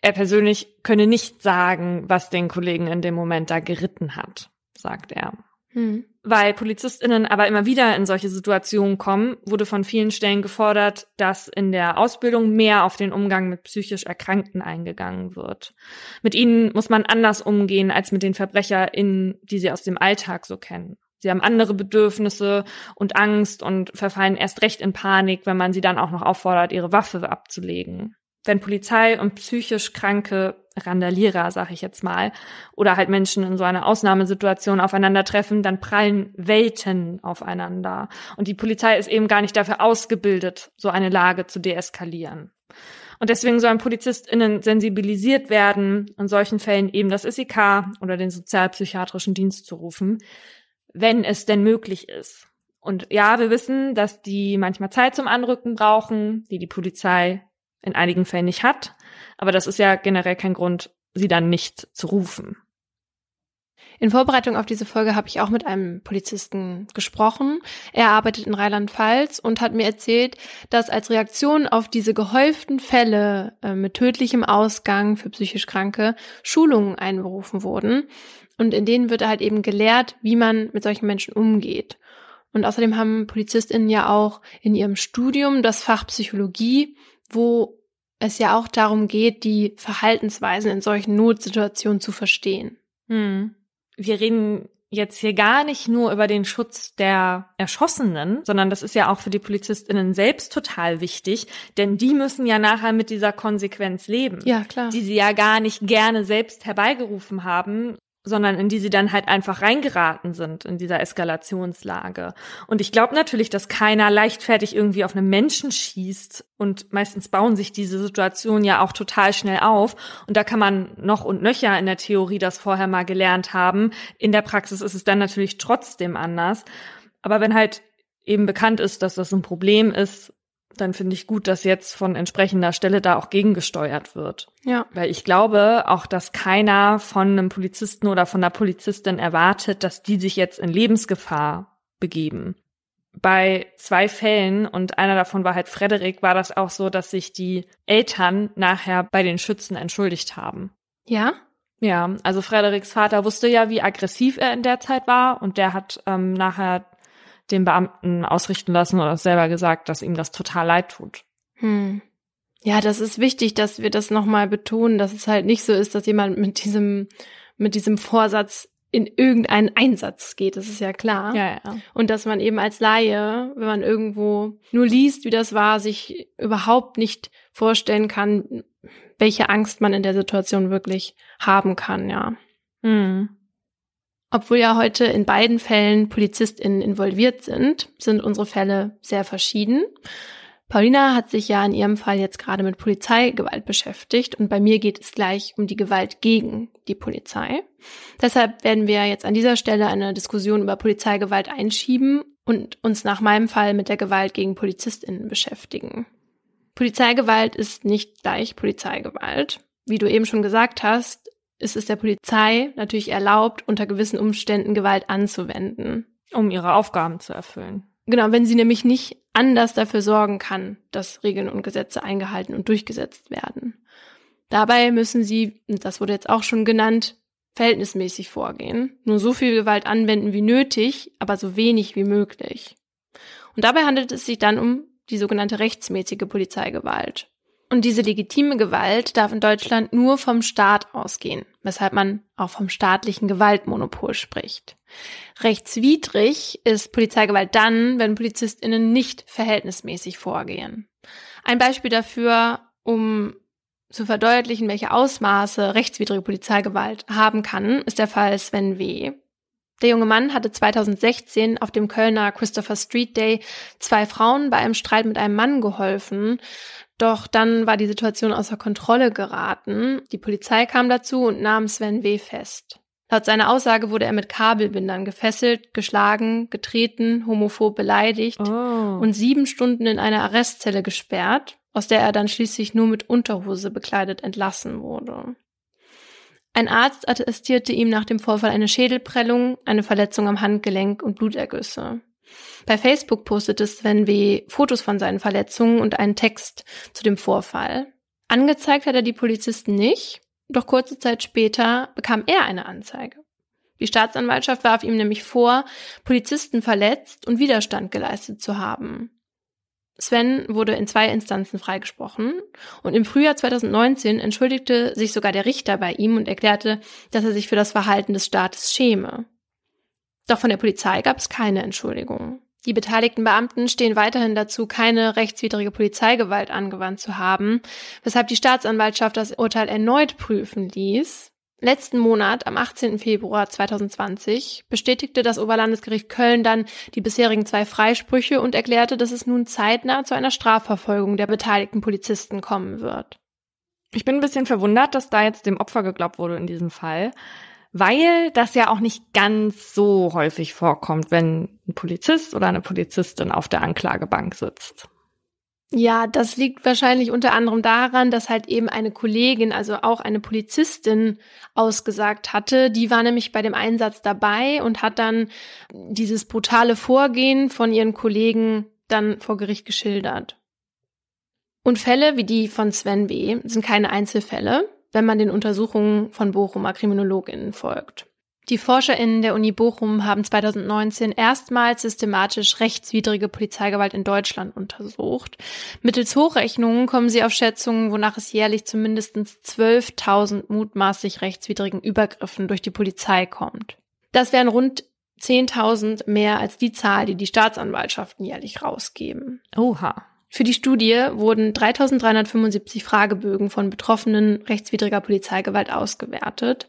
Er persönlich könne nicht sagen, was den Kollegen in dem Moment da geritten hat, sagt er. Hm. Weil PolizistInnen aber immer wieder in solche Situationen kommen, wurde von vielen Stellen gefordert, dass in der Ausbildung mehr auf den Umgang mit psychisch Erkrankten eingegangen wird. Mit ihnen muss man anders umgehen als mit den VerbrecherInnen, die sie aus dem Alltag so kennen. Sie haben andere Bedürfnisse und Angst und verfallen erst recht in Panik, wenn man sie dann auch noch auffordert, ihre Waffe abzulegen. Wenn Polizei und psychisch kranke Randalierer, sag ich jetzt mal, oder halt Menschen in so einer Ausnahmesituation aufeinandertreffen, dann prallen Welten aufeinander. Und die Polizei ist eben gar nicht dafür ausgebildet, so eine Lage zu deeskalieren. Und deswegen sollen PolizistInnen sensibilisiert werden, in solchen Fällen eben das SEK oder den sozialpsychiatrischen Dienst zu rufen, wenn es denn möglich ist. Und ja, wir wissen, dass die manchmal Zeit zum Anrücken brauchen, die die Polizei in einigen Fällen nicht hat. Aber das ist ja generell kein Grund, sie dann nicht zu rufen. In Vorbereitung auf diese Folge habe ich auch mit einem Polizisten gesprochen. Er arbeitet in Rheinland-Pfalz und hat mir erzählt, dass als Reaktion auf diese gehäuften Fälle äh, mit tödlichem Ausgang für psychisch Kranke Schulungen einberufen wurden. Und in denen wird halt eben gelehrt, wie man mit solchen Menschen umgeht. Und außerdem haben PolizistInnen ja auch in ihrem Studium das Fach Psychologie, wo es ja auch darum geht, die Verhaltensweisen in solchen Notsituationen zu verstehen. Hm. Wir reden jetzt hier gar nicht nur über den Schutz der Erschossenen, sondern das ist ja auch für die Polizistinnen selbst total wichtig, denn die müssen ja nachher mit dieser Konsequenz leben. Ja, klar. Die sie ja gar nicht gerne selbst herbeigerufen haben, sondern in die sie dann halt einfach reingeraten sind in dieser Eskalationslage. Und ich glaube natürlich, dass keiner leichtfertig irgendwie auf einen Menschen schießt und meistens bauen sich diese Situationen ja auch total schnell auf und da kann man noch und nöcher in der Theorie das vorher mal gelernt haben. In der Praxis ist es dann natürlich trotzdem anders. Aber wenn halt eben bekannt ist, dass das ein Problem ist, dann finde ich gut, dass jetzt von entsprechender Stelle da auch gegengesteuert wird. Ja. Weil ich glaube auch, dass keiner von einem Polizisten oder von einer Polizistin erwartet, dass die sich jetzt in Lebensgefahr begeben. Bei zwei Fällen, und einer davon war halt Frederik, war das auch so, dass sich die Eltern nachher bei den Schützen entschuldigt haben. Ja? Ja, also Frederiks Vater wusste ja, wie aggressiv er in der Zeit war und der hat ähm, nachher den Beamten ausrichten lassen oder selber gesagt, dass ihm das total leid tut. Hm. Ja, das ist wichtig, dass wir das nochmal betonen, dass es halt nicht so ist, dass jemand mit diesem, mit diesem Vorsatz in irgendeinen Einsatz geht, das ist ja klar. Ja, ja. Und dass man eben als Laie, wenn man irgendwo nur liest, wie das war, sich überhaupt nicht vorstellen kann, welche Angst man in der Situation wirklich haben kann, ja. Hm. Obwohl ja heute in beiden Fällen PolizistInnen involviert sind, sind unsere Fälle sehr verschieden. Paulina hat sich ja in ihrem Fall jetzt gerade mit Polizeigewalt beschäftigt und bei mir geht es gleich um die Gewalt gegen die Polizei. Deshalb werden wir jetzt an dieser Stelle eine Diskussion über Polizeigewalt einschieben und uns nach meinem Fall mit der Gewalt gegen PolizistInnen beschäftigen. Polizeigewalt ist nicht gleich Polizeigewalt. Wie du eben schon gesagt hast, ist es der Polizei natürlich erlaubt, unter gewissen Umständen Gewalt anzuwenden. Um ihre Aufgaben zu erfüllen. Genau, wenn sie nämlich nicht anders dafür sorgen kann, dass Regeln und Gesetze eingehalten und durchgesetzt werden. Dabei müssen sie, das wurde jetzt auch schon genannt, verhältnismäßig vorgehen. Nur so viel Gewalt anwenden wie nötig, aber so wenig wie möglich. Und dabei handelt es sich dann um die sogenannte rechtsmäßige Polizeigewalt. Und diese legitime Gewalt darf in Deutschland nur vom Staat ausgehen, weshalb man auch vom staatlichen Gewaltmonopol spricht. Rechtswidrig ist Polizeigewalt dann, wenn PolizistInnen nicht verhältnismäßig vorgehen. Ein Beispiel dafür, um zu verdeutlichen, welche Ausmaße rechtswidrige Polizeigewalt haben kann, ist der Fall Sven W. Der junge Mann hatte 2016 auf dem Kölner Christopher Street Day zwei Frauen bei einem Streit mit einem Mann geholfen, doch dann war die Situation außer Kontrolle geraten. Die Polizei kam dazu und nahm Sven W. fest. Laut seiner Aussage wurde er mit Kabelbindern gefesselt, geschlagen, getreten, homophob beleidigt Oh. und sieben Stunden in eine Arrestzelle gesperrt, aus der er dann schließlich nur mit Unterhose bekleidet entlassen wurde. Ein Arzt attestierte ihm nach dem Vorfall eine Schädelprellung, eine Verletzung am Handgelenk und Blutergüsse. Bei Facebook postete Sven W. Fotos von seinen Verletzungen und einen Text zu dem Vorfall. Angezeigt hat er die Polizisten nicht, doch kurze Zeit später bekam er eine Anzeige. Die Staatsanwaltschaft warf ihm nämlich vor, Polizisten verletzt und Widerstand geleistet zu haben. Sven wurde in zwei Instanzen freigesprochen und im Frühjahr 2019 entschuldigte sich sogar der Richter bei ihm und erklärte, dass er sich für das Verhalten des Staates schäme. Doch von der Polizei gab es keine Entschuldigung. Die beteiligten Beamten stehen weiterhin dazu, keine rechtswidrige Polizeigewalt angewandt zu haben, weshalb die Staatsanwaltschaft das Urteil erneut prüfen ließ. Letzten Monat, am 18. Februar 2020, bestätigte das Oberlandesgericht Köln dann die bisherigen zwei Freisprüche und erklärte, dass es nun zeitnah zu einer Strafverfolgung der beteiligten Polizisten kommen wird. Ich bin ein bisschen verwundert, dass da jetzt dem Opfer geglaubt wurde in diesem Fall, weil das ja auch nicht ganz so häufig vorkommt, wenn ein Polizist oder eine Polizistin auf der Anklagebank sitzt. Ja, das liegt wahrscheinlich unter anderem daran, dass halt eben eine Kollegin, also auch eine Polizistin, ausgesagt hatte. Die war nämlich bei dem Einsatz dabei und hat dann dieses brutale Vorgehen von ihren Kollegen dann vor Gericht geschildert. Und Fälle wie die von Sven B. sind keine Einzelfälle, wenn man den Untersuchungen von Bochumer Kriminologinnen folgt. Die ForscherInnen der Uni Bochum haben 2019 erstmals systematisch rechtswidrige Polizeigewalt in Deutschland untersucht. Mittels Hochrechnungen kommen sie auf Schätzungen, wonach es jährlich zu mindestens 12.000 mutmaßlich rechtswidrigen Übergriffen durch die Polizei kommt. Das wären rund 10.000 mehr als die Zahl, die die Staatsanwaltschaften jährlich rausgeben. Oha. Für die Studie wurden 3375 Fragebögen von Betroffenen rechtswidriger Polizeigewalt ausgewertet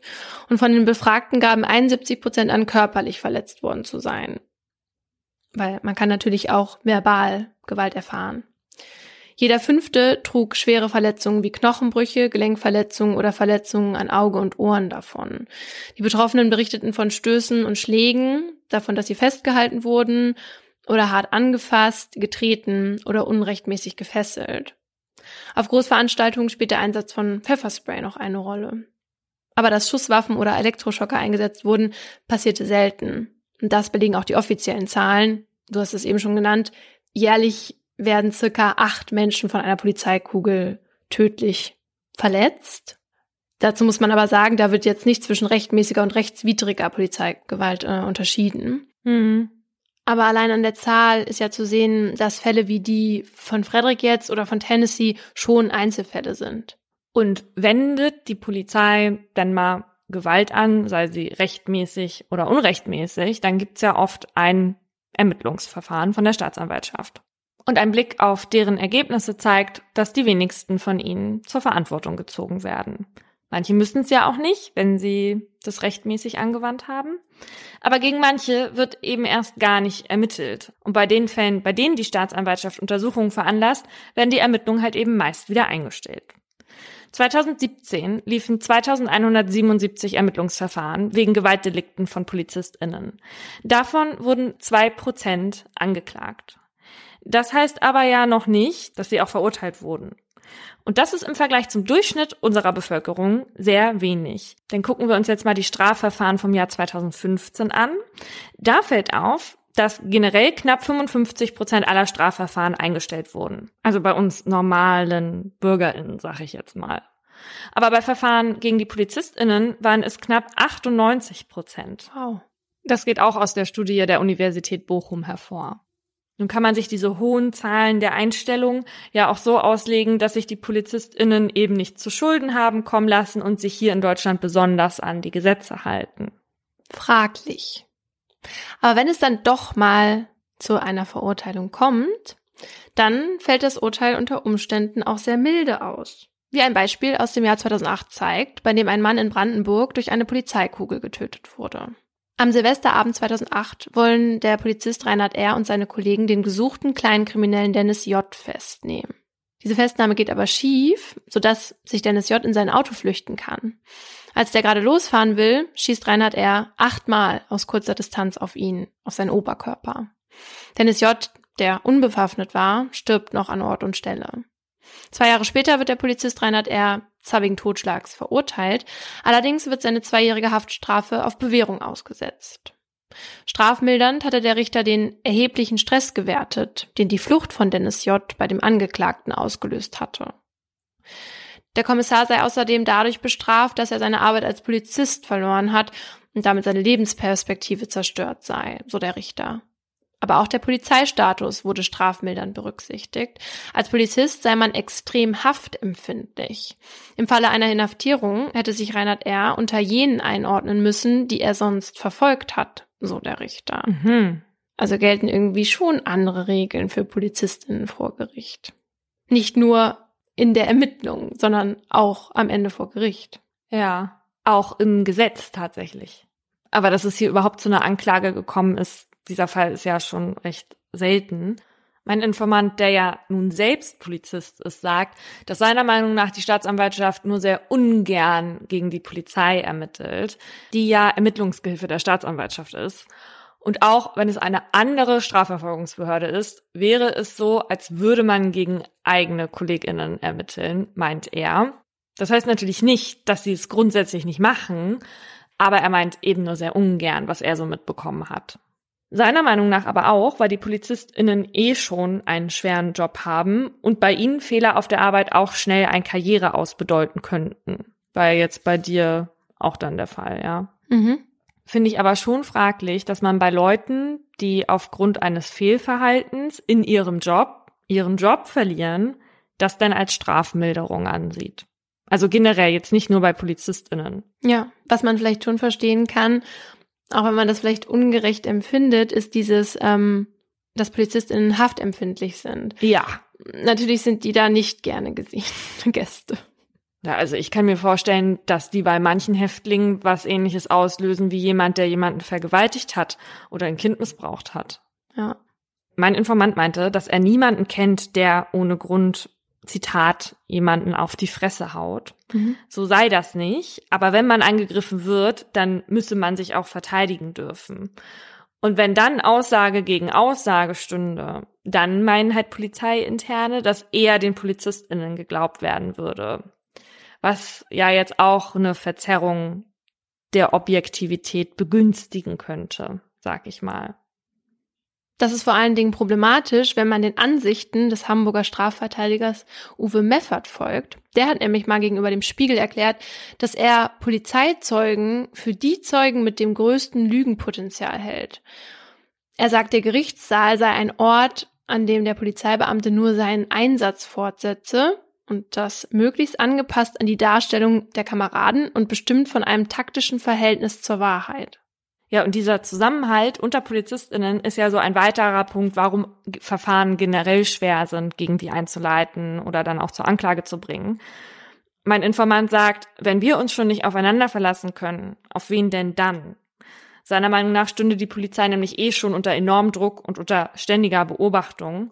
und von den Befragten gaben 71 Prozent an, körperlich verletzt worden zu sein. Weil man kann natürlich auch verbal Gewalt erfahren. Jeder fünfte trug schwere Verletzungen wie Knochenbrüche, Gelenkverletzungen oder Verletzungen an Auge und Ohren davon. Die Betroffenen berichteten von Stößen und Schlägen, davon, dass sie festgehalten wurden oder hart angefasst, getreten oder unrechtmäßig gefesselt. Auf Großveranstaltungen spielt der Einsatz von Pfefferspray noch eine Rolle. Aber dass Schusswaffen oder Elektroschocker eingesetzt wurden, passierte selten. Und das belegen auch die offiziellen Zahlen. Du hast es eben schon genannt. Jährlich werden circa acht Menschen von einer Polizeikugel tödlich verletzt. Dazu muss man aber sagen, da wird jetzt nicht zwischen rechtmäßiger und rechtswidriger Polizeigewalt äh, unterschieden. Mhm. Aber allein an der Zahl ist ja zu sehen, dass Fälle wie die von Frederick jetzt oder von Tennessee schon Einzelfälle sind. Und wendet die Polizei dann mal Gewalt an, sei sie rechtmäßig oder unrechtmäßig, dann gibt's ja oft ein Ermittlungsverfahren von der Staatsanwaltschaft. Und ein Blick auf deren Ergebnisse zeigt, dass die wenigsten von ihnen zur Verantwortung gezogen werden. Manche müssen es ja auch nicht, wenn sie das rechtmäßig angewandt haben. Aber gegen manche wird eben erst gar nicht ermittelt. Und bei den Fällen, bei denen die Staatsanwaltschaft Untersuchungen veranlasst, werden die Ermittlungen halt eben meist wieder eingestellt. 2017 liefen 2177 Ermittlungsverfahren wegen Gewaltdelikten von PolizistInnen. Davon wurden zwei Prozent angeklagt. Das heißt aber ja noch nicht, dass sie auch verurteilt wurden. Und das ist im Vergleich zum Durchschnitt unserer Bevölkerung sehr wenig. Denn gucken wir uns jetzt mal die Strafverfahren vom Jahr 2015 an. Da fällt auf, dass generell knapp 55 Prozent aller Strafverfahren eingestellt wurden. Also bei uns normalen BürgerInnen, sag ich jetzt mal. Aber bei Verfahren gegen die PolizistInnen waren es knapp 98 Prozent. Wow. Das geht auch aus der Studie der Universität Bochum hervor. Nun kann man sich diese hohen Zahlen der Einstellung ja auch so auslegen, dass sich die PolizistInnen eben nicht zu Schulden haben kommen lassen und sich hier in Deutschland besonders an die Gesetze halten. Fraglich. Aber wenn es dann doch mal zu einer Verurteilung kommt, dann fällt das Urteil unter Umständen auch sehr milde aus. Wie ein Beispiel aus dem Jahr 2008 zeigt, bei dem ein Mann in Brandenburg durch eine Polizeikugel getötet wurde. Am Silvesterabend 2008 wollen der Polizist Reinhard R. und seine Kollegen den gesuchten kleinen Kriminellen Dennis J. festnehmen. Diese Festnahme geht aber schief, sodass sich Dennis J. in sein Auto flüchten kann. Als der gerade losfahren will, schießt Reinhard R. achtmal aus kurzer Distanz auf ihn, auf seinen Oberkörper. Dennis J., der unbewaffnet war, stirbt noch an Ort und Stelle. Zwei Jahre später wird der Polizist Reinhard R wegen Totschlags verurteilt. Allerdings wird seine zweijährige Haftstrafe auf Bewährung ausgesetzt. Strafmildernd hatte der Richter den erheblichen Stress gewertet, den die Flucht von Dennis J. bei dem Angeklagten ausgelöst hatte. Der Kommissar sei außerdem dadurch bestraft, dass er seine Arbeit als Polizist verloren hat und damit seine Lebensperspektive zerstört sei, so der Richter. Aber auch der Polizeistatus wurde strafmildernd berücksichtigt. Als Polizist sei man extrem haftempfindlich. Im Falle einer Inhaftierung hätte sich Reinhard R. unter jenen einordnen müssen, die er sonst verfolgt hat, so der Richter. Mhm. Also gelten irgendwie schon andere Regeln für Polizistinnen vor Gericht. Nicht nur in der Ermittlung, sondern auch am Ende vor Gericht. Ja, auch im Gesetz tatsächlich. Aber dass es hier überhaupt zu einer Anklage gekommen ist, dieser Fall ist ja schon recht selten. Mein Informant, der ja nun selbst Polizist ist, sagt, dass seiner Meinung nach die Staatsanwaltschaft nur sehr ungern gegen die Polizei ermittelt, die ja Ermittlungsgehilfe der Staatsanwaltschaft ist. Und auch wenn es eine andere Strafverfolgungsbehörde ist, wäre es so, als würde man gegen eigene Kolleginnen ermitteln, meint er. Das heißt natürlich nicht, dass sie es grundsätzlich nicht machen, aber er meint eben nur sehr ungern, was er so mitbekommen hat. Seiner Meinung nach aber auch, weil die PolizistInnen eh schon einen schweren Job haben und bei ihnen Fehler auf der Arbeit auch schnell ein Karriereaus bedeuten könnten. War jetzt bei dir auch dann der Fall, ja. Mhm. Finde ich aber schon fraglich, dass man bei Leuten, die aufgrund eines Fehlverhaltens in ihrem Job, ihren Job verlieren, das dann als Strafmilderung ansieht. Also generell jetzt nicht nur bei PolizistInnen. Ja, was man vielleicht schon verstehen kann, auch wenn man das vielleicht ungerecht empfindet, ist dieses, ähm, dass PolizistInnen haftempfindlich sind. Ja. Natürlich sind die da nicht gerne gesehen, Gäste. Ja, also ich kann mir vorstellen, dass die bei manchen Häftlingen was ähnliches auslösen wie jemand, der jemanden vergewaltigt hat oder ein Kind missbraucht hat. Ja. Mein Informant meinte, dass er niemanden kennt, der ohne Grund, Zitat, jemanden auf die Fresse haut. Mhm. So sei das nicht. Aber wenn man angegriffen wird, dann müsse man sich auch verteidigen dürfen. Und wenn dann Aussage gegen Aussage stünde, dann meinen halt Polizeiinterne, dass eher den PolizistInnen geglaubt werden würde. Was ja jetzt auch eine Verzerrung der Objektivität begünstigen könnte, sag ich mal. Das ist vor allen Dingen problematisch, wenn man den Ansichten des Hamburger Strafverteidigers Uwe Meffert folgt. Der hat nämlich mal gegenüber dem Spiegel erklärt, dass er Polizeizeugen für die Zeugen mit dem größten Lügenpotenzial hält. Er sagt, der Gerichtssaal sei ein Ort, an dem der Polizeibeamte nur seinen Einsatz fortsetze und das möglichst angepasst an die Darstellung der Kameraden und bestimmt von einem taktischen Verhältnis zur Wahrheit. Ja, und dieser Zusammenhalt unter PolizistInnen ist ja so ein weiterer Punkt, warum Verfahren generell schwer sind, gegen die einzuleiten oder dann auch zur Anklage zu bringen. Mein Informant sagt, wenn wir uns schon nicht aufeinander verlassen können, auf wen denn dann? Seiner Meinung nach stünde die Polizei nämlich eh schon unter enormem Druck und unter ständiger Beobachtung.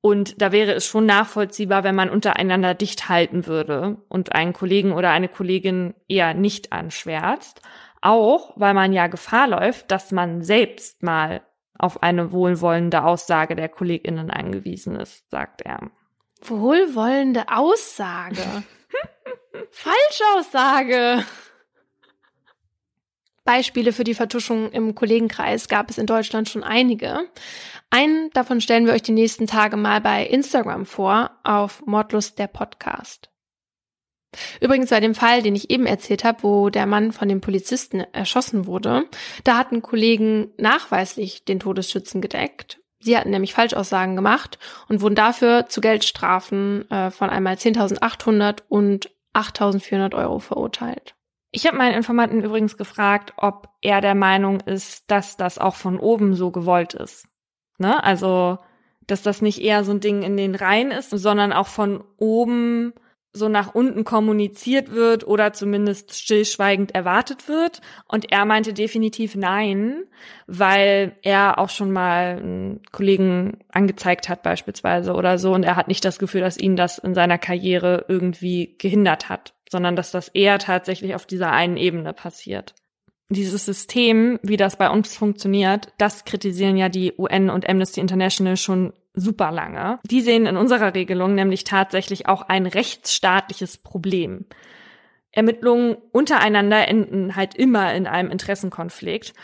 Und da wäre es schon nachvollziehbar, wenn man untereinander dicht halten würde und einen Kollegen oder eine Kollegin eher nicht anschwärzt. Auch weil man ja Gefahr läuft, dass man selbst mal auf eine wohlwollende Aussage der KollegInnen angewiesen ist, sagt er. Wohlwollende Aussage. Falschaussage. Beispiele für die Vertuschung im Kollegenkreis gab es in Deutschland schon einige. Einen davon stellen wir euch die nächsten Tage mal bei Instagram vor, auf Mordlust der Podcast. Übrigens bei dem Fall, den ich eben erzählt habe, wo der Mann von dem Polizisten erschossen wurde, da hatten Kollegen nachweislich den Todesschützen gedeckt. Sie hatten nämlich Falschaussagen gemacht und wurden dafür zu Geldstrafen äh, von einmal 10.800 und 8.400 Euro verurteilt. Ich habe meinen Informanten übrigens gefragt, ob er der Meinung ist, dass das auch von oben so gewollt ist. Ne? Also, dass das nicht eher so ein Ding in den Reihen ist, sondern auch von oben so nach unten kommuniziert wird oder zumindest stillschweigend erwartet wird. Und er meinte definitiv nein, weil er auch schon mal einen Kollegen angezeigt hat beispielsweise oder so. Und er hat nicht das Gefühl, dass ihn das in seiner Karriere irgendwie gehindert hat, sondern dass das eher tatsächlich auf dieser einen Ebene passiert. Dieses System, wie das bei uns funktioniert, das kritisieren ja die UN und Amnesty International schon super lange. Die sehen in unserer Regelung nämlich tatsächlich auch ein rechtsstaatliches Problem. Ermittlungen untereinander enden halt immer in einem Interessenkonflikt.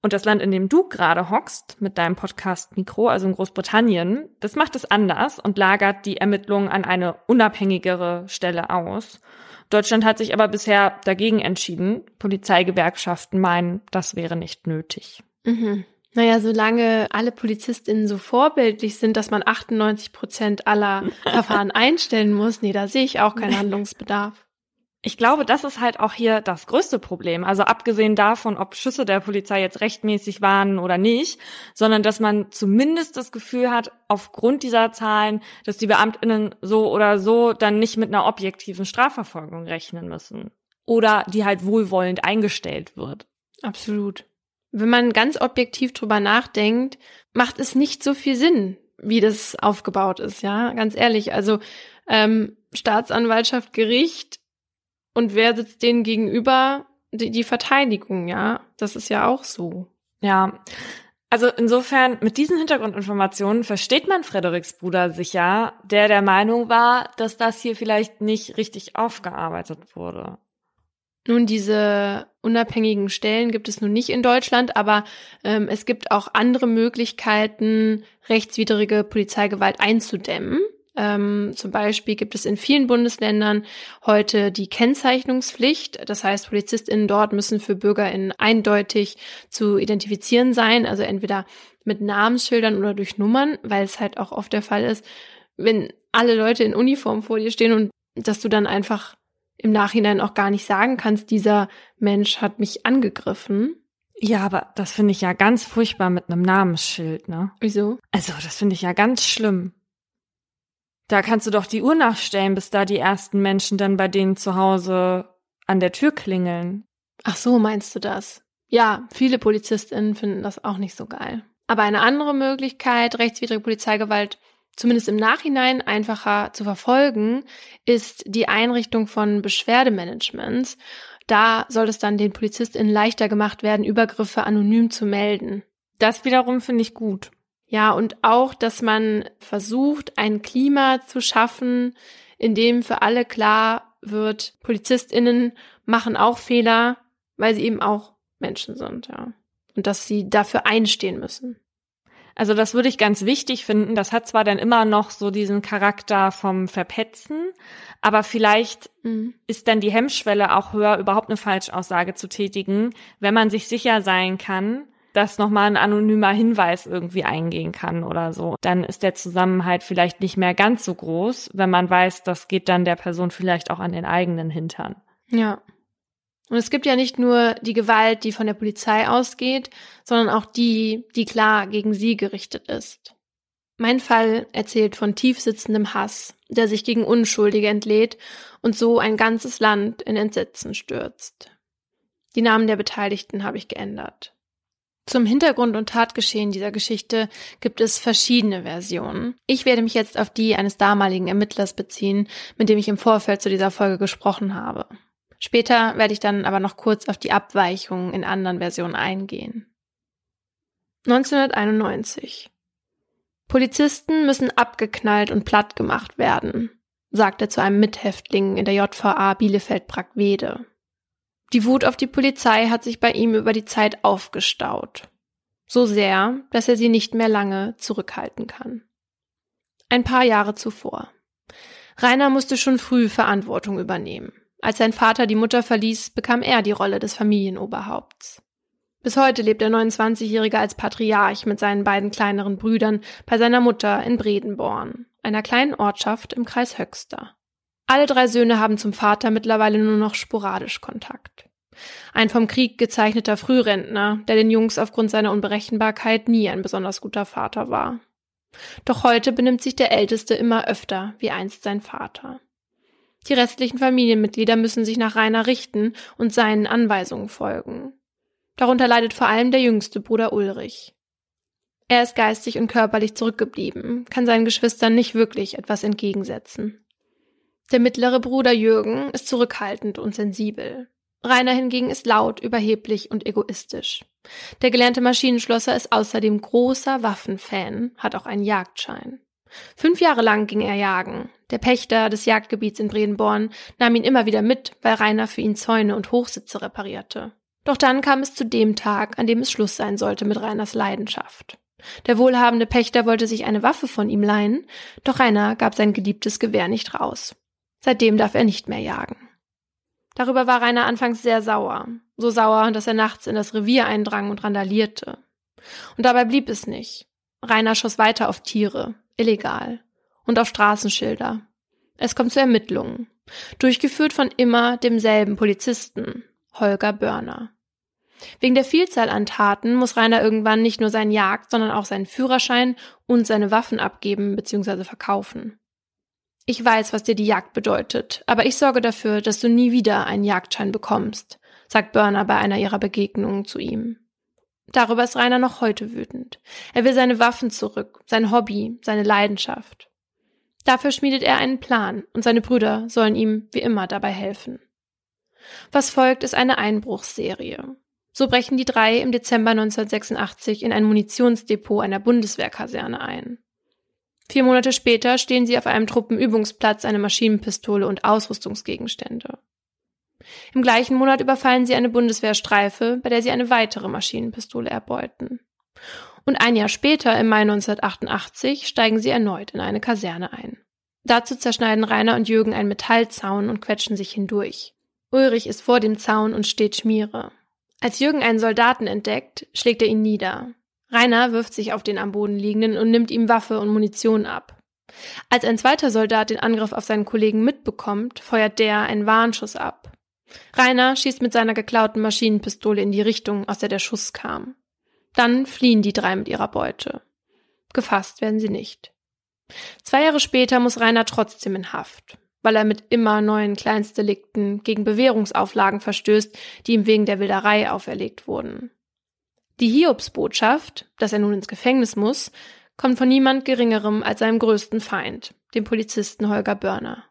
Und das Land, in dem du gerade hockst, mit deinem Podcast Mikro, also in Großbritannien, das macht es anders und lagert die Ermittlungen an eine unabhängigere Stelle aus. Deutschland hat sich aber bisher dagegen entschieden. Polizeigewerkschaften meinen, das wäre nicht nötig. Mhm. Naja, solange alle PolizistInnen so vorbildlich sind, dass man 98 Prozent aller Verfahren einstellen muss, nee, da sehe ich auch keinen Handlungsbedarf. Ich glaube, das ist halt auch hier das größte Problem. Also abgesehen davon, ob Schüsse der Polizei jetzt rechtmäßig waren oder nicht, sondern dass man zumindest das Gefühl hat, aufgrund dieser Zahlen, dass die Beamtinnen so oder so dann nicht mit einer objektiven Strafverfolgung rechnen müssen. Oder die halt wohlwollend eingestellt wird. Absolut. Wenn man ganz objektiv drüber nachdenkt, macht es nicht so viel Sinn, wie das aufgebaut ist, ja, ganz ehrlich. Also ähm, Staatsanwaltschaft, Gericht und wer sitzt denen gegenüber? Die, die Verteidigung, ja, das ist ja auch so. Ja, also insofern, mit diesen Hintergrundinformationen versteht man Frederiks Bruder sicher, der der Meinung war, dass das hier vielleicht nicht richtig aufgearbeitet wurde. Nun, diese unabhängigen Stellen gibt es nun nicht in Deutschland, aber ähm, es gibt auch andere Möglichkeiten, rechtswidrige Polizeigewalt einzudämmen. Ähm, zum Beispiel gibt es in vielen Bundesländern heute die Kennzeichnungspflicht. Das heißt, PolizistInnen dort müssen für BürgerInnen eindeutig zu identifizieren sein, also entweder mit Namensschildern oder durch Nummern, weil es halt auch oft der Fall ist, wenn alle Leute in Uniform vor dir stehen und dass du dann einfach im Nachhinein auch gar nicht sagen kannst, dieser Mensch hat mich angegriffen. Ja, aber das finde ich ja ganz furchtbar mit einem Namensschild, ne? Wieso? Also, das finde ich ja ganz schlimm. Da kannst du doch die Uhr nachstellen, bis da die ersten Menschen dann bei denen zu Hause an der Tür klingeln. Ach so, meinst du das? Ja, viele PolizistInnen finden das auch nicht so geil. Aber eine andere Möglichkeit, rechtswidrige Polizeigewalt zumindest im Nachhinein einfacher zu verfolgen, ist die Einrichtung von Beschwerdemanagements. Da soll es dann den PolizistInnen leichter gemacht werden, Übergriffe anonym zu melden. Das wiederum finde ich gut. Ja, und auch, dass man versucht, ein Klima zu schaffen, in dem für alle klar wird, PolizistInnen machen auch Fehler, weil sie eben auch Menschen sind, ja. Und dass sie dafür einstehen müssen. Also das würde ich ganz wichtig finden. Das hat zwar dann immer noch so diesen Charakter vom Verpetzen, aber vielleicht mhm. ist dann die Hemmschwelle auch höher, überhaupt eine Falschaussage zu tätigen, wenn man sich sicher sein kann, dass nochmal ein anonymer Hinweis irgendwie eingehen kann oder so. Dann ist der Zusammenhalt vielleicht nicht mehr ganz so groß, wenn man weiß, das geht dann der Person vielleicht auch an den eigenen Hintern. Ja. Und es gibt ja nicht nur die Gewalt, die von der Polizei ausgeht, sondern auch die, die klar gegen sie gerichtet ist. Mein Fall erzählt von tiefsitzendem Hass, der sich gegen Unschuldige entlädt und so ein ganzes Land in Entsetzen stürzt. Die Namen der Beteiligten habe ich geändert. Zum Hintergrund und Tatgeschehen dieser Geschichte gibt es verschiedene Versionen. Ich werde mich jetzt auf die eines damaligen Ermittlers beziehen, mit dem ich im Vorfeld zu dieser Folge gesprochen habe. Später werde ich dann aber noch kurz auf die Abweichungen in anderen Versionen eingehen. 1991. Polizisten müssen abgeknallt und platt gemacht werden, sagt er zu einem Mithäftling in der JVA Bielefeld-Brackwede. Die Wut auf die Polizei hat sich bei ihm über die Zeit aufgestaut. So sehr, dass er sie nicht mehr lange zurückhalten kann. Ein paar Jahre zuvor. Rainer musste schon früh Verantwortung übernehmen. Als sein Vater die Mutter verließ, bekam er die Rolle des Familienoberhaupts. Bis heute lebt der 29-Jährige als Patriarch mit seinen beiden kleineren Brüdern bei seiner Mutter in Bredenborn, einer kleinen Ortschaft im Kreis Höxter. Alle drei Söhne haben zum Vater mittlerweile nur noch sporadisch Kontakt. Ein vom Krieg gezeichneter Frührentner, der den Jungs aufgrund seiner Unberechenbarkeit nie ein besonders guter Vater war. Doch heute benimmt sich der Älteste immer öfter wie einst sein Vater. Die restlichen Familienmitglieder müssen sich nach Rainer richten und seinen Anweisungen folgen. Darunter leidet vor allem der jüngste Bruder Ulrich. Er ist geistig und körperlich zurückgeblieben, kann seinen Geschwistern nicht wirklich etwas entgegensetzen. Der mittlere Bruder Jürgen ist zurückhaltend und sensibel. Rainer hingegen ist laut, überheblich und egoistisch. Der gelernte Maschinenschlosser ist außerdem großer Waffenfan, hat auch einen Jagdschein. Fünf Jahre lang ging er jagen. Der Pächter des Jagdgebiets in Bredenborn nahm ihn immer wieder mit, weil Rainer für ihn Zäune und Hochsitze reparierte. Doch dann kam es zu dem Tag, an dem es Schluss sein sollte mit Rainers Leidenschaft. Der wohlhabende Pächter wollte sich eine Waffe von ihm leihen, doch Rainer gab sein geliebtes Gewehr nicht raus. Seitdem darf er nicht mehr jagen. Darüber war Rainer anfangs sehr sauer, so sauer, dass er nachts in das Revier eindrang und randalierte. Und dabei blieb es nicht. Rainer schoss weiter auf Tiere, illegal, und auf Straßenschilder. Es kommt zu Ermittlungen, durchgeführt von immer demselben Polizisten, Holger Börner. Wegen der Vielzahl an Taten muss Rainer irgendwann nicht nur seinen Jagd, sondern auch seinen Führerschein und seine Waffen abgeben bzw. verkaufen. Ich weiß, was dir die Jagd bedeutet, aber ich sorge dafür, dass du nie wieder einen Jagdschein bekommst, sagt Börner bei einer ihrer Begegnungen zu ihm. Darüber ist Rainer noch heute wütend. Er will seine Waffen zurück, sein Hobby, seine Leidenschaft. Dafür schmiedet er einen Plan und seine Brüder sollen ihm wie immer dabei helfen. Was folgt, ist eine Einbruchsserie. So brechen die drei im Dezember 1986 in ein Munitionsdepot einer Bundeswehrkaserne ein. Vier Monate später stehen sie auf einem Truppenübungsplatz eine Maschinenpistole und Ausrüstungsgegenstände. Im gleichen Monat überfallen sie eine Bundeswehrstreife, bei der sie eine weitere Maschinenpistole erbeuten. Und ein Jahr später, im Mai 1988, steigen sie erneut in eine Kaserne ein. Dazu zerschneiden Rainer und Jürgen einen Metallzaun und quetschen sich hindurch. Ulrich ist vor dem Zaun und steht Schmiere. Als Jürgen einen Soldaten entdeckt, schlägt er ihn nieder. Rainer wirft sich auf den am Boden liegenden und nimmt ihm Waffe und Munition ab. Als ein zweiter Soldat den Angriff auf seinen Kollegen mitbekommt, feuert der einen Warnschuss ab. Rainer schießt mit seiner geklauten Maschinenpistole in die Richtung, aus der der Schuss kam. Dann fliehen die drei mit ihrer Beute. Gefasst werden sie nicht. Zwei Jahre später muss Rainer trotzdem in Haft, weil er mit immer neuen Kleinstdelikten gegen Bewährungsauflagen verstößt, die ihm wegen der Wilderei auferlegt wurden. Die Hiobsbotschaft, dass er nun ins Gefängnis muss, kommt von niemand Geringerem als seinem größten Feind, dem Polizisten Holger Börner.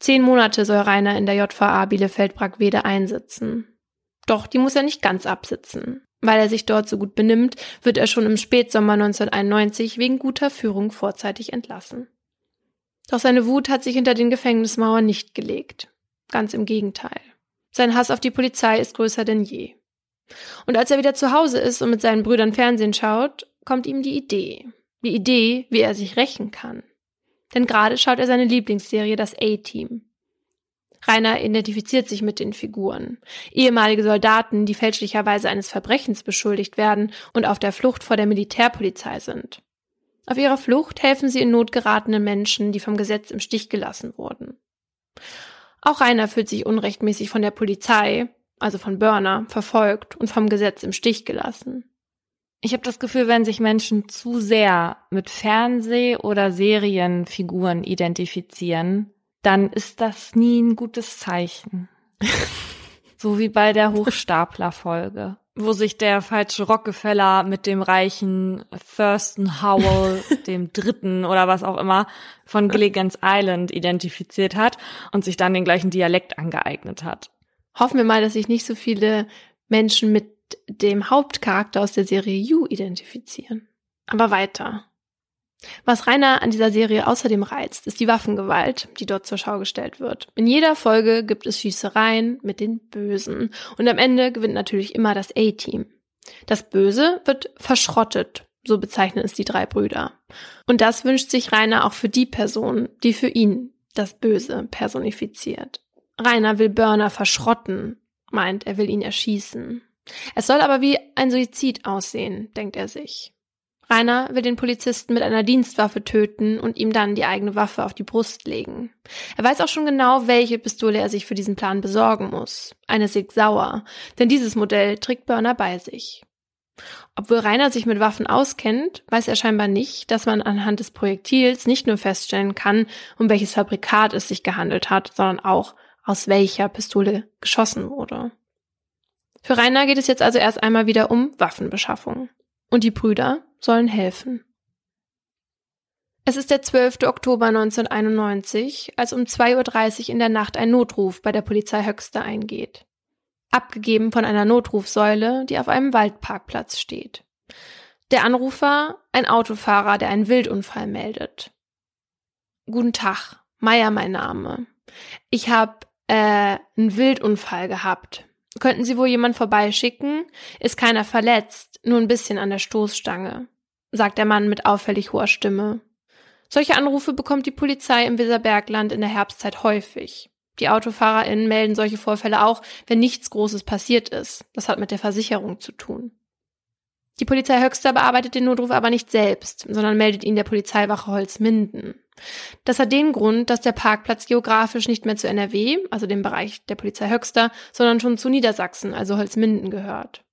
Zehn Monate soll Rainer in der JVA Bielefeld-Brackwede einsitzen. Doch die muss er nicht ganz absitzen. Weil er sich dort so gut benimmt, wird er schon im Spätsommer 1991 wegen guter Führung vorzeitig entlassen. Doch seine Wut hat sich hinter den Gefängnismauern nicht gelegt. Ganz im Gegenteil. Sein Hass auf die Polizei ist größer denn je. Und als er wieder zu Hause ist und mit seinen Brüdern Fernsehen schaut, kommt ihm die Idee. Die Idee, wie er sich rächen kann. Denn gerade schaut er seine Lieblingsserie, das A-Team. Rainer identifiziert sich mit den Figuren. Ehemalige Soldaten, die fälschlicherweise eines Verbrechens beschuldigt werden und auf der Flucht vor der Militärpolizei sind. Auf ihrer Flucht helfen sie in Not geratenen Menschen, die vom Gesetz im Stich gelassen wurden. Auch Rainer fühlt sich unrechtmäßig von der Polizei, also von Börner, verfolgt und vom Gesetz im Stich gelassen. Ich habe das Gefühl, wenn sich Menschen zu sehr mit Fernseh- oder Serienfiguren identifizieren, dann ist das nie ein gutes Zeichen. so wie bei der Hochstapler-Folge, wo sich der falsche Rockefeller mit dem reichen Thurston Howell, dem Dritten oder was auch immer, von Gilligan's Island identifiziert hat und sich dann den gleichen Dialekt angeeignet hat. Hoffen wir mal, dass sich nicht so viele Menschen mit dem Hauptcharakter aus der Serie You identifizieren. Aber weiter. Was Rainer an dieser Serie außerdem reizt, ist die Waffengewalt, die dort zur Schau gestellt wird. In jeder Folge gibt es Schießereien mit den Bösen und am Ende gewinnt natürlich immer das A-Team. Das Böse wird verschrottet, so bezeichnen es die drei Brüder. Und das wünscht sich Rainer auch für die Person, die für ihn das Böse personifiziert. Rainer will Burner verschrotten, meint, er will ihn erschießen. Es soll aber wie ein Suizid aussehen, denkt er sich. Rainer will den Polizisten mit einer Dienstwaffe töten und ihm dann die eigene Waffe auf die Brust legen. Er weiß auch schon genau, welche Pistole er sich für diesen Plan besorgen muss. Eine Sig Sauer, denn dieses Modell trägt Burner bei sich. Obwohl Rainer sich mit Waffen auskennt, weiß er scheinbar nicht, dass man anhand des Projektils nicht nur feststellen kann, um welches Fabrikat es sich gehandelt hat, sondern auch, aus welcher Pistole geschossen wurde. Für Rainer geht es jetzt also erst einmal wieder um Waffenbeschaffung. Und die Brüder sollen helfen. Es ist der 12. Oktober 1991, als um 2.30 Uhr in der Nacht ein Notruf bei der Polizei Höxter eingeht. Abgegeben von einer Notrufsäule, die auf einem Waldparkplatz steht. Der Anrufer, ein Autofahrer, der einen Wildunfall meldet. Guten Tag, Meier mein Name. Ich habe äh, einen Wildunfall gehabt. Könnten Sie wohl jemand vorbeischicken? Ist keiner verletzt, nur ein bisschen an der Stoßstange, sagt der Mann mit auffällig hoher Stimme. Solche Anrufe bekommt die Polizei im Weserbergland in der Herbstzeit häufig. Die AutofahrerInnen melden solche Vorfälle auch, wenn nichts Großes passiert ist. Das hat mit der Versicherung zu tun. Die Polizei Höxter bearbeitet den Notruf aber nicht selbst, sondern meldet ihn der Polizeiwache Holzminden. Das hat den Grund, dass der Parkplatz geografisch nicht mehr zu NRW, also dem Bereich der Polizei Höxter, sondern schon zu Niedersachsen, also Holzminden gehört.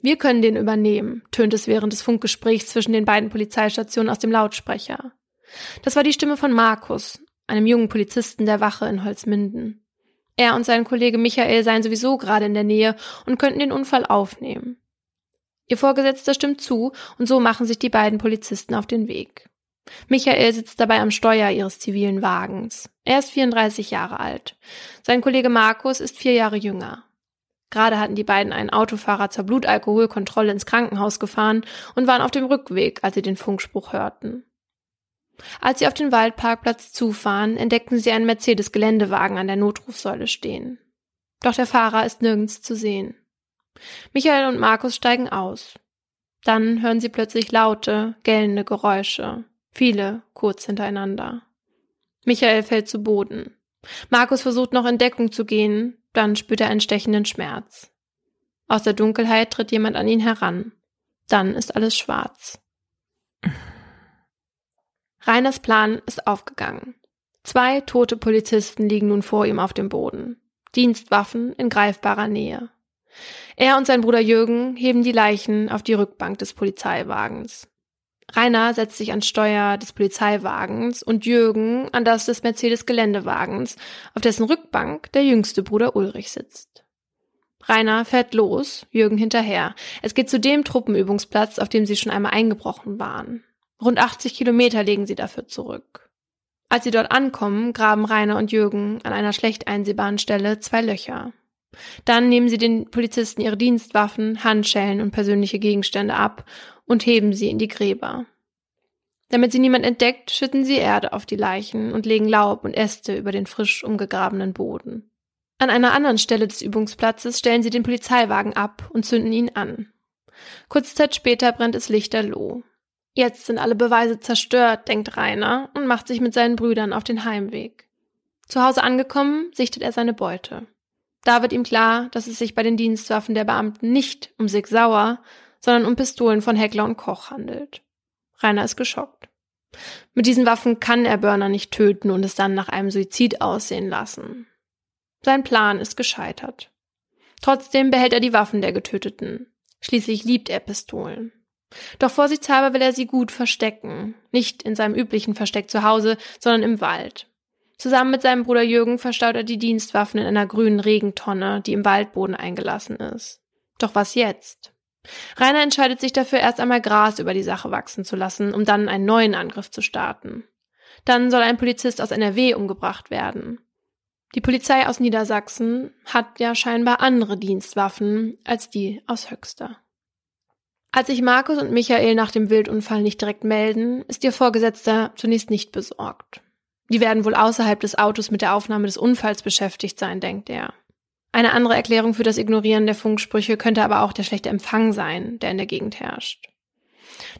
Wir können den übernehmen, tönt es während des Funkgesprächs zwischen den beiden Polizeistationen aus dem Lautsprecher. Das war die Stimme von Markus, einem jungen Polizisten der Wache in Holzminden. Er und sein Kollege Michael seien sowieso gerade in der Nähe und könnten den Unfall aufnehmen. Ihr Vorgesetzter stimmt zu und so machen sich die beiden Polizisten auf den Weg. Michael sitzt dabei am Steuer ihres zivilen Wagens. Er ist 34 Jahre alt. Sein Kollege Markus ist vier Jahre jünger. Gerade hatten die beiden einen Autofahrer zur Blutalkoholkontrolle ins Krankenhaus gefahren und waren auf dem Rückweg, als sie den Funkspruch hörten. Als sie auf den Waldparkplatz zufahren, entdeckten sie einen Mercedes-Geländewagen an der Notrufsäule stehen. Doch der Fahrer ist nirgends zu sehen. Michael und Markus steigen aus. Dann hören sie plötzlich laute, gellende Geräusche. Viele kurz hintereinander. Michael fällt zu Boden. Markus versucht noch in Deckung zu gehen, dann spürt er einen stechenden Schmerz. Aus der Dunkelheit tritt jemand an ihn heran. Dann ist alles schwarz. Reiners Plan ist aufgegangen. Zwei tote Polizisten liegen nun vor ihm auf dem Boden. Dienstwaffen in greifbarer Nähe. Er und sein Bruder Jürgen heben die Leichen auf die Rückbank des Polizeiwagens. Rainer setzt sich ans Steuer des Polizeiwagens und Jürgen an das des Mercedes-Geländewagens, auf dessen Rückbank der jüngste Bruder Ulrich sitzt. Rainer fährt los, Jürgen hinterher. Es geht zu dem Truppenübungsplatz, auf dem sie schon einmal eingebrochen waren. Rund 80 Kilometer legen sie dafür zurück. Als sie dort ankommen, graben Rainer und Jürgen an einer schlecht einsehbaren Stelle zwei Löcher. Dann nehmen sie den Polizisten ihre Dienstwaffen, Handschellen und persönliche Gegenstände ab und heben sie in die Gräber. Damit sie niemand entdeckt, schütten sie Erde auf die Leichen und legen Laub und Äste über den frisch umgegrabenen Boden. An einer anderen Stelle des Übungsplatzes stellen sie den Polizeiwagen ab und zünden ihn an. Kurze Zeit später brennt es lichterloh. Jetzt sind alle Beweise zerstört, denkt Rainer und macht sich mit seinen Brüdern auf den Heimweg. Zu Hause angekommen, sichtet er seine Beute. Da wird ihm klar, dass es sich bei den Dienstwaffen der Beamten nicht um Sig Sauer, sondern um Pistolen von Heckler und Koch handelt. Rainer ist geschockt. Mit diesen Waffen kann er Börner nicht töten und es dann nach einem Suizid aussehen lassen. Sein Plan ist gescheitert. Trotzdem behält er die Waffen der Getöteten. Schließlich liebt er Pistolen. Doch vorsichtshalber will er sie gut verstecken. Nicht in seinem üblichen Versteck zu Hause, sondern im Wald. Zusammen mit seinem Bruder Jürgen verstaut er die Dienstwaffen in einer grünen Regentonne, die im Waldboden eingelassen ist. Doch was jetzt? Rainer entscheidet sich dafür, erst einmal Gras über die Sache wachsen zu lassen, um dann einen neuen Angriff zu starten. Dann soll ein Polizist aus NRW umgebracht werden. Die Polizei aus Niedersachsen hat ja scheinbar andere Dienstwaffen als die aus Höxter. Als sich Markus und Michael nach dem Wildunfall nicht direkt melden, ist ihr Vorgesetzter zunächst nicht besorgt. Die werden wohl außerhalb des Autos mit der Aufnahme des Unfalls beschäftigt sein, denkt er. Eine andere Erklärung für das Ignorieren der Funksprüche könnte aber auch der schlechte Empfang sein, der in der Gegend herrscht.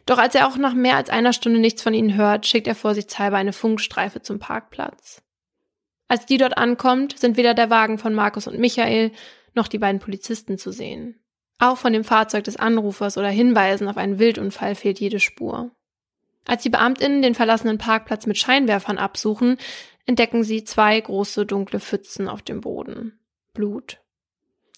Doch als er auch nach mehr als einer Stunde nichts von ihnen hört, schickt er vorsichtshalber eine Funkstreife zum Parkplatz. Als die dort ankommt, sind weder der Wagen von Markus und Michael noch die beiden Polizisten zu sehen. Auch von dem Fahrzeug des Anrufers oder Hinweisen auf einen Wildunfall fehlt jede Spur. Als die Beamtinnen den verlassenen Parkplatz mit Scheinwerfern absuchen, entdecken sie zwei große dunkle Pfützen auf dem Boden. Blut.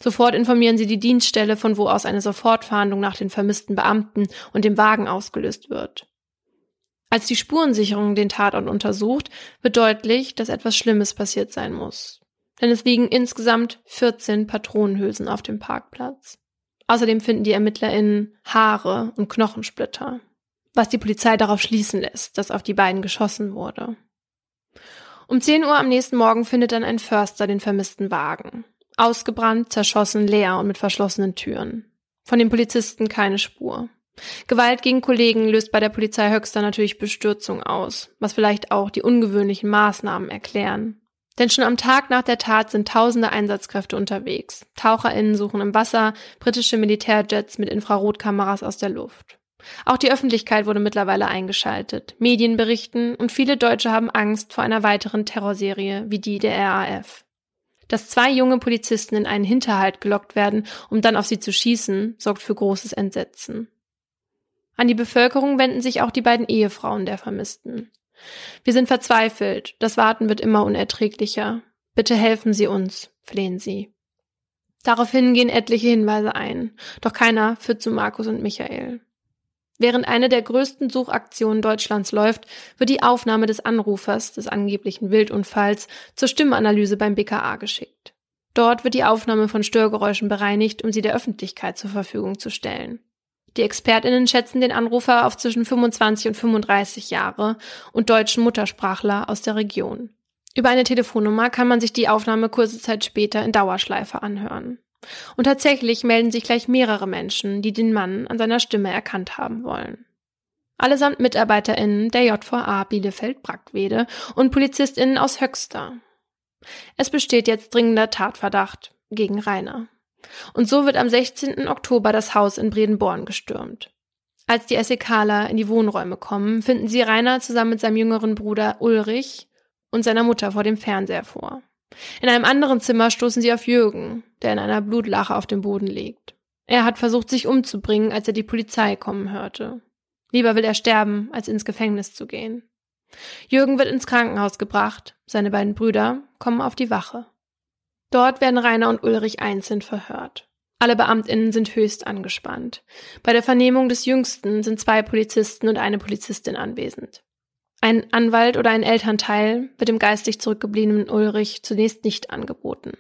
Sofort informieren sie die Dienststelle, von wo aus eine Sofortfahndung nach den vermissten Beamten und dem Wagen ausgelöst wird. Als die Spurensicherung den Tatort untersucht, wird deutlich, dass etwas Schlimmes passiert sein muss. Denn es liegen insgesamt 14 Patronenhülsen auf dem Parkplatz. Außerdem finden die ErmittlerInnen Haare und Knochensplitter was die Polizei darauf schließen lässt, dass auf die beiden geschossen wurde. Um 10 Uhr am nächsten Morgen findet dann ein Förster den vermissten Wagen. Ausgebrannt, zerschossen, leer und mit verschlossenen Türen. Von den Polizisten keine Spur. Gewalt gegen Kollegen löst bei der Polizei Höxter natürlich Bestürzung aus, was vielleicht auch die ungewöhnlichen Maßnahmen erklären. Denn schon am Tag nach der Tat sind tausende Einsatzkräfte unterwegs. TaucherInnen suchen im Wasser, britische Militärjets mit Infrarotkameras aus der Luft. Auch die Öffentlichkeit wurde mittlerweile eingeschaltet. Medien berichten und viele Deutsche haben Angst vor einer weiteren Terrorserie wie die der RAF. Dass zwei junge Polizisten in einen Hinterhalt gelockt werden, um dann auf sie zu schießen, sorgt für großes Entsetzen. An die Bevölkerung wenden sich auch die beiden Ehefrauen der Vermissten. Wir sind verzweifelt, das Warten wird immer unerträglicher. Bitte helfen Sie uns, flehen sie. Daraufhin gehen etliche Hinweise ein, doch keiner führt zu Markus und Michael. Während eine der größten Suchaktionen Deutschlands läuft, wird die Aufnahme des Anrufers des angeblichen Wildunfalls zur Stimmanalyse beim BKA geschickt. Dort wird die Aufnahme von Störgeräuschen bereinigt, um sie der Öffentlichkeit zur Verfügung zu stellen. Die Expertinnen schätzen den Anrufer auf zwischen 25 und 35 Jahre und deutschen Muttersprachler aus der Region. Über eine Telefonnummer kann man sich die Aufnahme kurze Zeit später in Dauerschleife anhören. Und tatsächlich melden sich gleich mehrere Menschen, die den Mann an seiner Stimme erkannt haben wollen. Allesamt MitarbeiterInnen der JVA Bielefeld-Brackwede und PolizistInnen aus Höxter. Es besteht jetzt dringender Tatverdacht gegen Rainer. Und so wird am 16. Oktober das Haus in Bredenborn gestürmt. Als die SEKler in die Wohnräume kommen, finden sie Rainer zusammen mit seinem jüngeren Bruder Ulrich und seiner Mutter vor dem Fernseher vor. In einem anderen Zimmer stoßen sie auf Jürgen, der in einer Blutlache auf dem Boden liegt. Er hat versucht, sich umzubringen, als er die Polizei kommen hörte. Lieber will er sterben, als ins Gefängnis zu gehen. Jürgen wird ins Krankenhaus gebracht, seine beiden Brüder kommen auf die Wache. Dort werden Rainer und Ulrich einzeln verhört. Alle Beamtinnen sind höchst angespannt. Bei der Vernehmung des Jüngsten sind zwei Polizisten und eine Polizistin anwesend. Ein Anwalt oder ein Elternteil wird dem geistig zurückgebliebenen Ulrich zunächst nicht angeboten.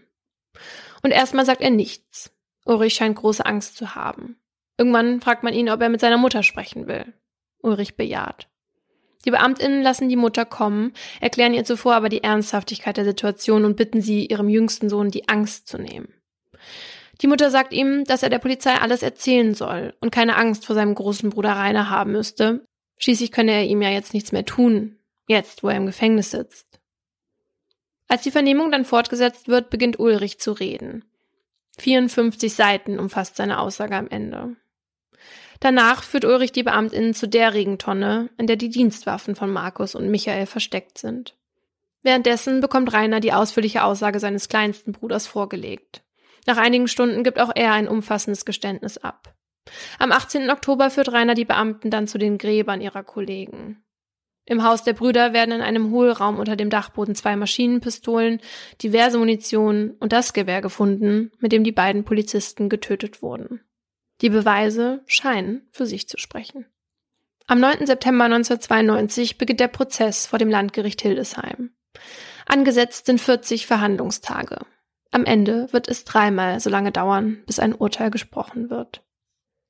Und erstmal sagt er nichts. Ulrich scheint große Angst zu haben. Irgendwann fragt man ihn, ob er mit seiner Mutter sprechen will. Ulrich bejaht. Die Beamtinnen lassen die Mutter kommen, erklären ihr zuvor aber die Ernsthaftigkeit der Situation und bitten sie, ihrem jüngsten Sohn die Angst zu nehmen. Die Mutter sagt ihm, dass er der Polizei alles erzählen soll und keine Angst vor seinem großen Bruder Rainer haben müsste, Schließlich könne er ihm ja jetzt nichts mehr tun, jetzt, wo er im Gefängnis sitzt. Als die Vernehmung dann fortgesetzt wird, beginnt Ulrich zu reden. 54 Seiten umfasst seine Aussage am Ende. Danach führt Ulrich die Beamtinnen zu der Regentonne, in der die Dienstwaffen von Markus und Michael versteckt sind. Währenddessen bekommt Rainer die ausführliche Aussage seines kleinsten Bruders vorgelegt. Nach einigen Stunden gibt auch er ein umfassendes Geständnis ab. Am 18. Oktober führt Rainer die Beamten dann zu den Gräbern ihrer Kollegen. Im Haus der Brüder werden in einem Hohlraum unter dem Dachboden zwei Maschinenpistolen, diverse Munition und das Gewehr gefunden, mit dem die beiden Polizisten getötet wurden. Die Beweise scheinen für sich zu sprechen. Am 9. September 1992 beginnt der Prozess vor dem Landgericht Hildesheim. Angesetzt sind 40 Verhandlungstage. Am Ende wird es dreimal so lange dauern, bis ein Urteil gesprochen wird.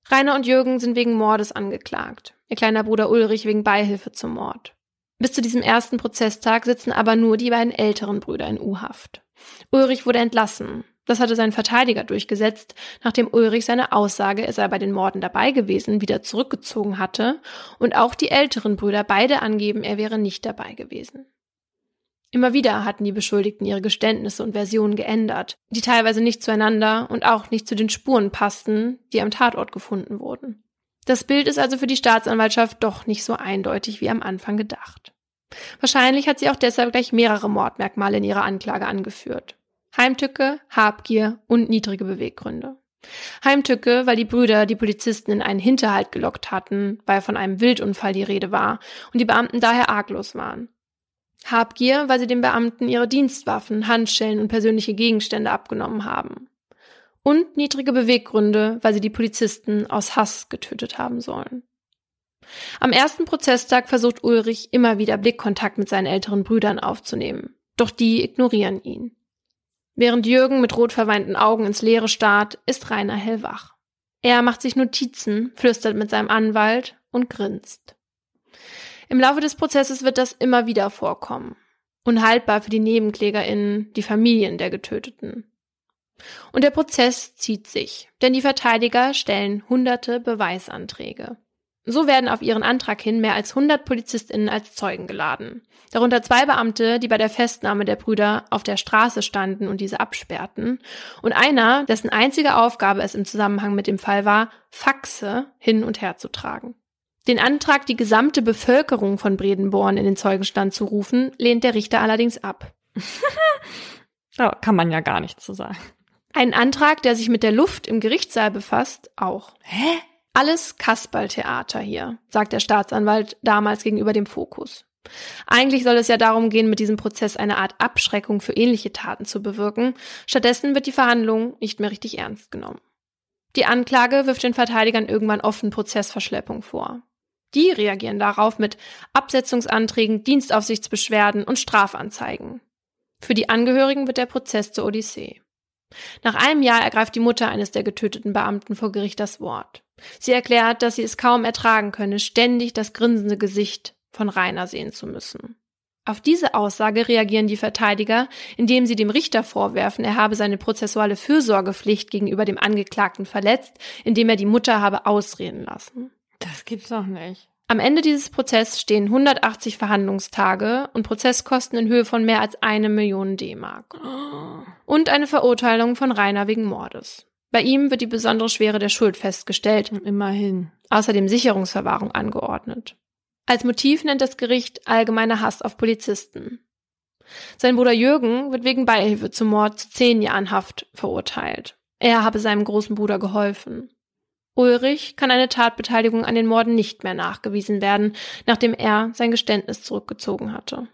Rainer und Jürgen sind wegen Mordes angeklagt, ihr kleiner Bruder Ulrich wegen Beihilfe zum Mord. Bis zu diesem ersten Prozesstag sitzen aber nur die beiden älteren Brüder in U-Haft. Ulrich wurde entlassen. Das hatte sein Verteidiger durchgesetzt, nachdem Ulrich seine Aussage, er sei bei den Morden dabei gewesen, wieder zurückgezogen hatte und auch die älteren Brüder beide angeben, er wäre nicht dabei gewesen. Immer wieder hatten die Beschuldigten ihre Geständnisse und Versionen geändert, die teilweise nicht zueinander und auch nicht zu den Spuren passten, die am Tatort gefunden wurden. Das Bild ist also für die Staatsanwaltschaft doch nicht so eindeutig wie am Anfang gedacht. Wahrscheinlich hat sie auch deshalb gleich mehrere Mordmerkmale in ihrer Anklage angeführt. Heimtücke, Habgier und niedrige Beweggründe. Heimtücke, weil die Brüder die Polizisten in einen Hinterhalt gelockt hatten, weil von einem Wildunfall die Rede war und die Beamten daher arglos waren. Habgier, weil sie den Beamten ihre Dienstwaffen, Handschellen und persönliche Gegenstände abgenommen haben. Und niedrige Beweggründe, weil sie die Polizisten aus Hass getötet haben sollen. Am ersten Prozesstag versucht Ulrich immer wieder Blickkontakt mit seinen älteren Brüdern aufzunehmen, doch die ignorieren ihn. Während Jürgen mit rot verweinten Augen ins Leere starrt, ist Rainer hellwach. Er macht sich Notizen, flüstert mit seinem Anwalt und grinst. Im Laufe des Prozesses wird das immer wieder vorkommen. Unhaltbar für die NebenklägerInnen, die Familien der Getöteten. Und der Prozess zieht sich, denn die Verteidiger stellen hunderte Beweisanträge. So werden auf ihren Antrag hin mehr als 100 PolizistInnen als Zeugen geladen. Darunter zwei Beamte, die bei der Festnahme der Brüder auf der Straße standen und diese absperrten. Und einer, dessen einzige Aufgabe es im Zusammenhang mit dem Fall war, Faxe hin und her zu tragen. Den Antrag, die gesamte Bevölkerung von Bredenborn in den Zeugenstand zu rufen, lehnt der Richter allerdings ab. da kann man ja gar nichts zu sagen. Ein Antrag, der sich mit der Luft im Gerichtssaal befasst, auch. Hä? Alles Kasperltheater hier, sagt der Staatsanwalt damals gegenüber dem Fokus. Eigentlich soll es ja darum gehen, mit diesem Prozess eine Art Abschreckung für ähnliche Taten zu bewirken. Stattdessen wird die Verhandlung nicht mehr richtig ernst genommen. Die Anklage wirft den Verteidigern irgendwann offen Prozessverschleppung vor. Die reagieren darauf mit Absetzungsanträgen, Dienstaufsichtsbeschwerden und Strafanzeigen. Für die Angehörigen wird der Prozess zur Odyssee. Nach einem Jahr ergreift die Mutter eines der getöteten Beamten vor Gericht das Wort. Sie erklärt, dass sie es kaum ertragen könne, ständig das grinsende Gesicht von Rainer sehen zu müssen. Auf diese Aussage reagieren die Verteidiger, indem sie dem Richter vorwerfen, er habe seine prozessuale Fürsorgepflicht gegenüber dem Angeklagten verletzt, indem er die Mutter habe ausreden lassen. Das gibt's doch nicht. Am Ende dieses Prozesses stehen 180 Verhandlungstage und Prozesskosten in Höhe von mehr als eine Million D-Mark. Und eine Verurteilung von Rainer wegen Mordes. Bei ihm wird die besondere Schwere der Schuld festgestellt. Immerhin. Außerdem Sicherungsverwahrung angeordnet. Als Motiv nennt das Gericht allgemeiner Hass auf Polizisten. Sein Bruder Jürgen wird wegen Beihilfe zum Mord zu zehn Jahren Haft verurteilt. Er habe seinem großen Bruder geholfen. Ulrich kann eine Tatbeteiligung an den Morden nicht mehr nachgewiesen werden, nachdem er sein Geständnis zurückgezogen hatte.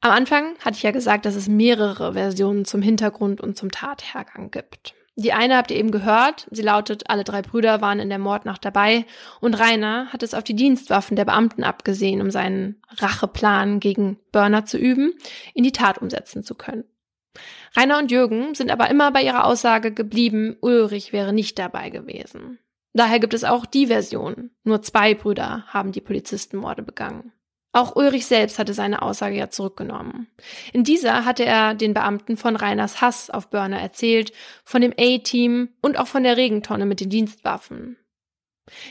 Am Anfang hatte ich ja gesagt, dass es mehrere Versionen zum Hintergrund und zum Tathergang gibt. Die eine habt ihr eben gehört. Sie lautet, alle drei Brüder waren in der Mordnacht dabei und Rainer hat es auf die Dienstwaffen der Beamten abgesehen, um seinen Racheplan gegen Burner zu üben, in die Tat umsetzen zu können. Rainer und Jürgen sind aber immer bei ihrer Aussage geblieben, Ulrich wäre nicht dabei gewesen. Daher gibt es auch die Version. Nur zwei Brüder haben die Polizistenmorde begangen. Auch Ulrich selbst hatte seine Aussage ja zurückgenommen. In dieser hatte er den Beamten von Reiners Hass auf Börner erzählt, von dem A-Team und auch von der Regentonne mit den Dienstwaffen.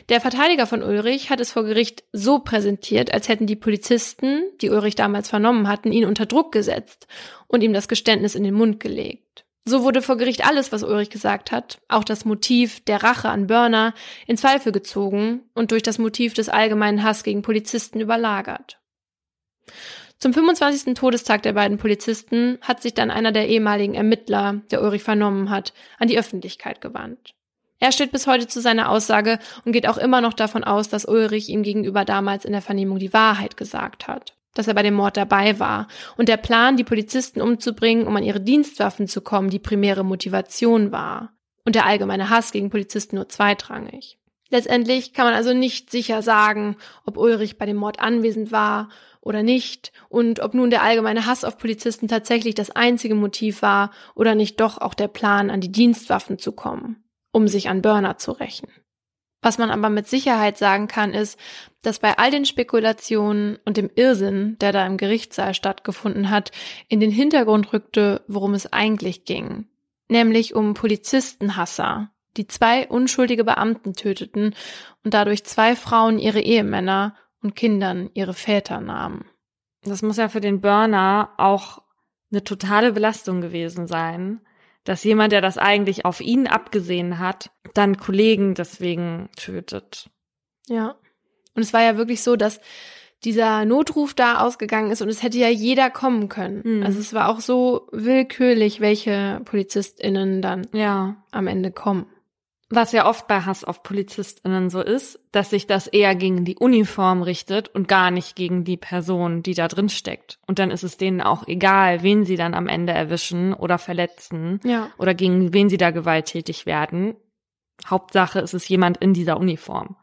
Der Verteidiger von Ulrich hat es vor Gericht so präsentiert, als hätten die Polizisten, die Ulrich damals vernommen hatten, ihn unter Druck gesetzt und ihm das Geständnis in den Mund gelegt. So wurde vor Gericht alles, was Ulrich gesagt hat, auch das Motiv der Rache an Börner, in Zweifel gezogen und durch das Motiv des allgemeinen Hass gegen Polizisten überlagert. Zum 25. Todestag der beiden Polizisten hat sich dann einer der ehemaligen Ermittler, der Ulrich vernommen hat, an die Öffentlichkeit gewandt. Er steht bis heute zu seiner Aussage und geht auch immer noch davon aus, dass Ulrich ihm gegenüber damals in der Vernehmung die Wahrheit gesagt hat dass er bei dem Mord dabei war. Und der Plan, die Polizisten umzubringen, um an ihre Dienstwaffen zu kommen, die primäre Motivation war. Und der allgemeine Hass gegen Polizisten nur zweitrangig. Letztendlich kann man also nicht sicher sagen, ob Ulrich bei dem Mord anwesend war oder nicht und ob nun der allgemeine Hass auf Polizisten tatsächlich das einzige Motiv war oder nicht doch auch der Plan, an die Dienstwaffen zu kommen, um sich an Burner zu rächen. Was man aber mit Sicherheit sagen kann, ist, dass bei all den Spekulationen und dem Irrsinn, der da im Gerichtssaal stattgefunden hat, in den Hintergrund rückte, worum es eigentlich ging. Nämlich um Polizistenhasser, die zwei unschuldige Beamten töteten und dadurch zwei Frauen ihre Ehemänner und Kindern ihre Väter nahmen. Das muss ja für den Burner auch eine totale Belastung gewesen sein, dass jemand, der das eigentlich auf ihn abgesehen hat, dann Kollegen deswegen tötet. Ja. Und es war ja wirklich so, dass dieser Notruf da ausgegangen ist und es hätte ja jeder kommen können. Mhm. Also es war auch so willkürlich, welche PolizistInnen dann ja. am Ende kommen. Was ja oft bei Hass auf PolizistInnen so ist, dass sich das eher gegen die Uniform richtet und gar nicht gegen die Person, die da drin steckt. Und dann ist es denen auch egal, wen sie dann am Ende erwischen oder verletzen ja. oder gegen wen sie da gewalttätig werden. Hauptsache ist es jemand in dieser Uniform.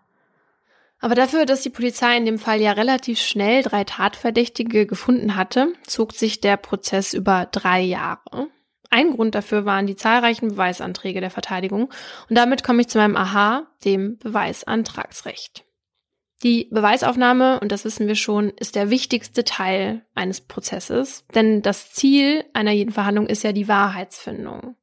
Aber dafür, dass die Polizei in dem Fall ja relativ schnell drei Tatverdächtige gefunden hatte, zog sich der Prozess über drei Jahre. Ein Grund dafür waren die zahlreichen Beweisanträge der Verteidigung. Und damit komme ich zu meinem Aha, dem Beweisantragsrecht. Die Beweisaufnahme, und das wissen wir schon, ist der wichtigste Teil eines Prozesses, denn das Ziel einer jeden Verhandlung ist ja die Wahrheitsfindung.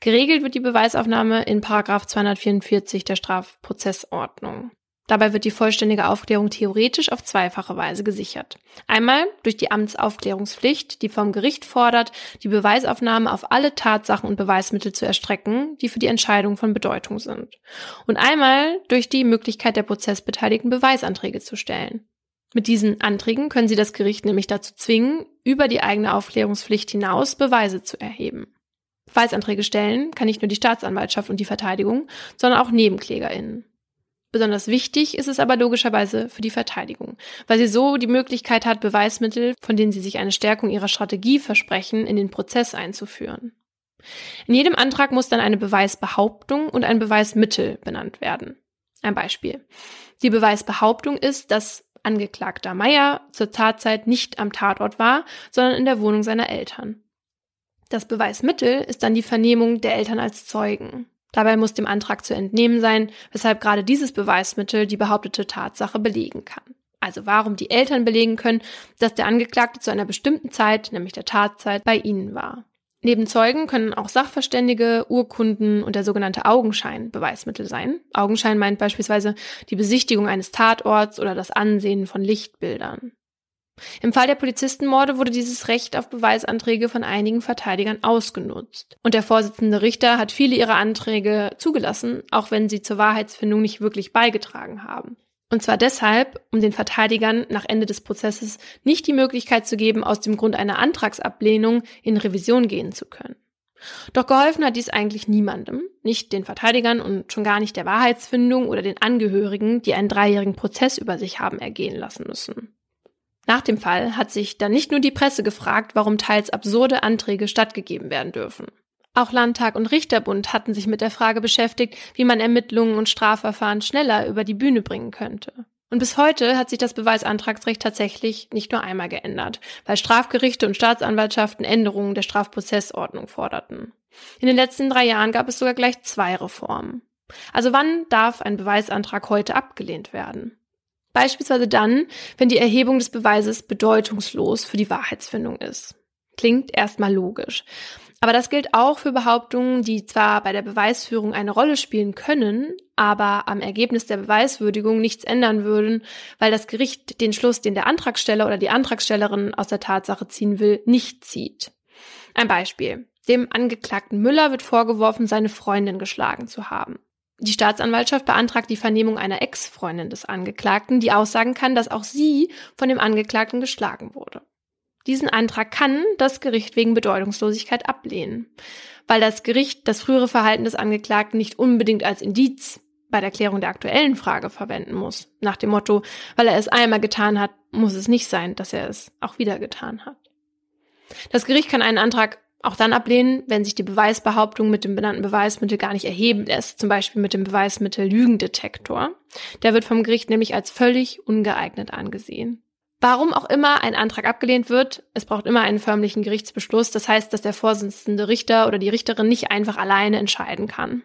Geregelt wird die Beweisaufnahme in Paragraph 244 der Strafprozessordnung. Dabei wird die vollständige Aufklärung theoretisch auf zweifache Weise gesichert. Einmal durch die Amtsaufklärungspflicht, die vom Gericht fordert, die Beweisaufnahme auf alle Tatsachen und Beweismittel zu erstrecken, die für die Entscheidung von Bedeutung sind. Und einmal durch die Möglichkeit der Prozessbeteiligten Beweisanträge zu stellen. Mit diesen Anträgen können sie das Gericht nämlich dazu zwingen, über die eigene Aufklärungspflicht hinaus Beweise zu erheben. Beweisanträge stellen kann nicht nur die Staatsanwaltschaft und die Verteidigung, sondern auch NebenklägerInnen. Besonders wichtig ist es aber logischerweise für die Verteidigung, weil sie so die Möglichkeit hat, Beweismittel, von denen sie sich eine Stärkung ihrer Strategie versprechen, in den Prozess einzuführen. In jedem Antrag muss dann eine Beweisbehauptung und ein Beweismittel benannt werden. Ein Beispiel. Die Beweisbehauptung ist, dass Angeklagter Meier zur Tatzeit nicht am Tatort war, sondern in der Wohnung seiner Eltern. Das Beweismittel ist dann die Vernehmung der Eltern als Zeugen. Dabei muss dem Antrag zu entnehmen sein, weshalb gerade dieses Beweismittel die behauptete Tatsache belegen kann. Also warum die Eltern belegen können, dass der Angeklagte zu einer bestimmten Zeit, nämlich der Tatzeit, bei ihnen war. Neben Zeugen können auch Sachverständige, Urkunden und der sogenannte Augenschein Beweismittel sein. Augenschein meint beispielsweise die Besichtigung eines Tatorts oder das Ansehen von Lichtbildern. Im Fall der Polizistenmorde wurde dieses Recht auf Beweisanträge von einigen Verteidigern ausgenutzt. Und der Vorsitzende Richter hat viele ihrer Anträge zugelassen, auch wenn sie zur Wahrheitsfindung nicht wirklich beigetragen haben. Und zwar deshalb, um den Verteidigern nach Ende des Prozesses nicht die Möglichkeit zu geben, aus dem Grund einer Antragsablehnung in Revision gehen zu können. Doch geholfen hat dies eigentlich niemandem, nicht den Verteidigern und schon gar nicht der Wahrheitsfindung oder den Angehörigen, die einen dreijährigen Prozess über sich haben ergehen lassen müssen. Nach dem Fall hat sich dann nicht nur die Presse gefragt, warum teils absurde Anträge stattgegeben werden dürfen. Auch Landtag und Richterbund hatten sich mit der Frage beschäftigt, wie man Ermittlungen und Strafverfahren schneller über die Bühne bringen könnte. Und bis heute hat sich das Beweisantragsrecht tatsächlich nicht nur einmal geändert, weil Strafgerichte und Staatsanwaltschaften Änderungen der Strafprozessordnung forderten. In den letzten drei Jahren gab es sogar gleich zwei Reformen. Also wann darf ein Beweisantrag heute abgelehnt werden? Beispielsweise dann, wenn die Erhebung des Beweises bedeutungslos für die Wahrheitsfindung ist. Klingt erstmal logisch. Aber das gilt auch für Behauptungen, die zwar bei der Beweisführung eine Rolle spielen können, aber am Ergebnis der Beweiswürdigung nichts ändern würden, weil das Gericht den Schluss, den der Antragsteller oder die Antragstellerin aus der Tatsache ziehen will, nicht zieht. Ein Beispiel. Dem Angeklagten Müller wird vorgeworfen, seine Freundin geschlagen zu haben. Die Staatsanwaltschaft beantragt die Vernehmung einer Ex-Freundin des Angeklagten, die aussagen kann, dass auch sie von dem Angeklagten geschlagen wurde. Diesen Antrag kann das Gericht wegen Bedeutungslosigkeit ablehnen, weil das Gericht das frühere Verhalten des Angeklagten nicht unbedingt als Indiz bei der Klärung der aktuellen Frage verwenden muss. Nach dem Motto, weil er es einmal getan hat, muss es nicht sein, dass er es auch wieder getan hat. Das Gericht kann einen Antrag auch dann ablehnen, wenn sich die Beweisbehauptung mit dem benannten Beweismittel gar nicht erheben lässt, zum Beispiel mit dem Beweismittel Lügendetektor. Der wird vom Gericht nämlich als völlig ungeeignet angesehen. Warum auch immer ein Antrag abgelehnt wird, es braucht immer einen förmlichen Gerichtsbeschluss. Das heißt, dass der Vorsitzende Richter oder die Richterin nicht einfach alleine entscheiden kann.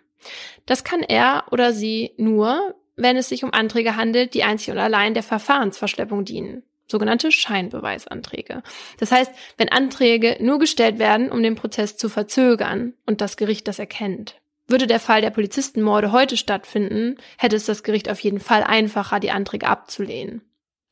Das kann er oder sie nur, wenn es sich um Anträge handelt, die einzig und allein der Verfahrensverschleppung dienen sogenannte Scheinbeweisanträge. Das heißt, wenn Anträge nur gestellt werden, um den Prozess zu verzögern und das Gericht das erkennt. Würde der Fall der Polizistenmorde heute stattfinden, hätte es das Gericht auf jeden Fall einfacher, die Anträge abzulehnen.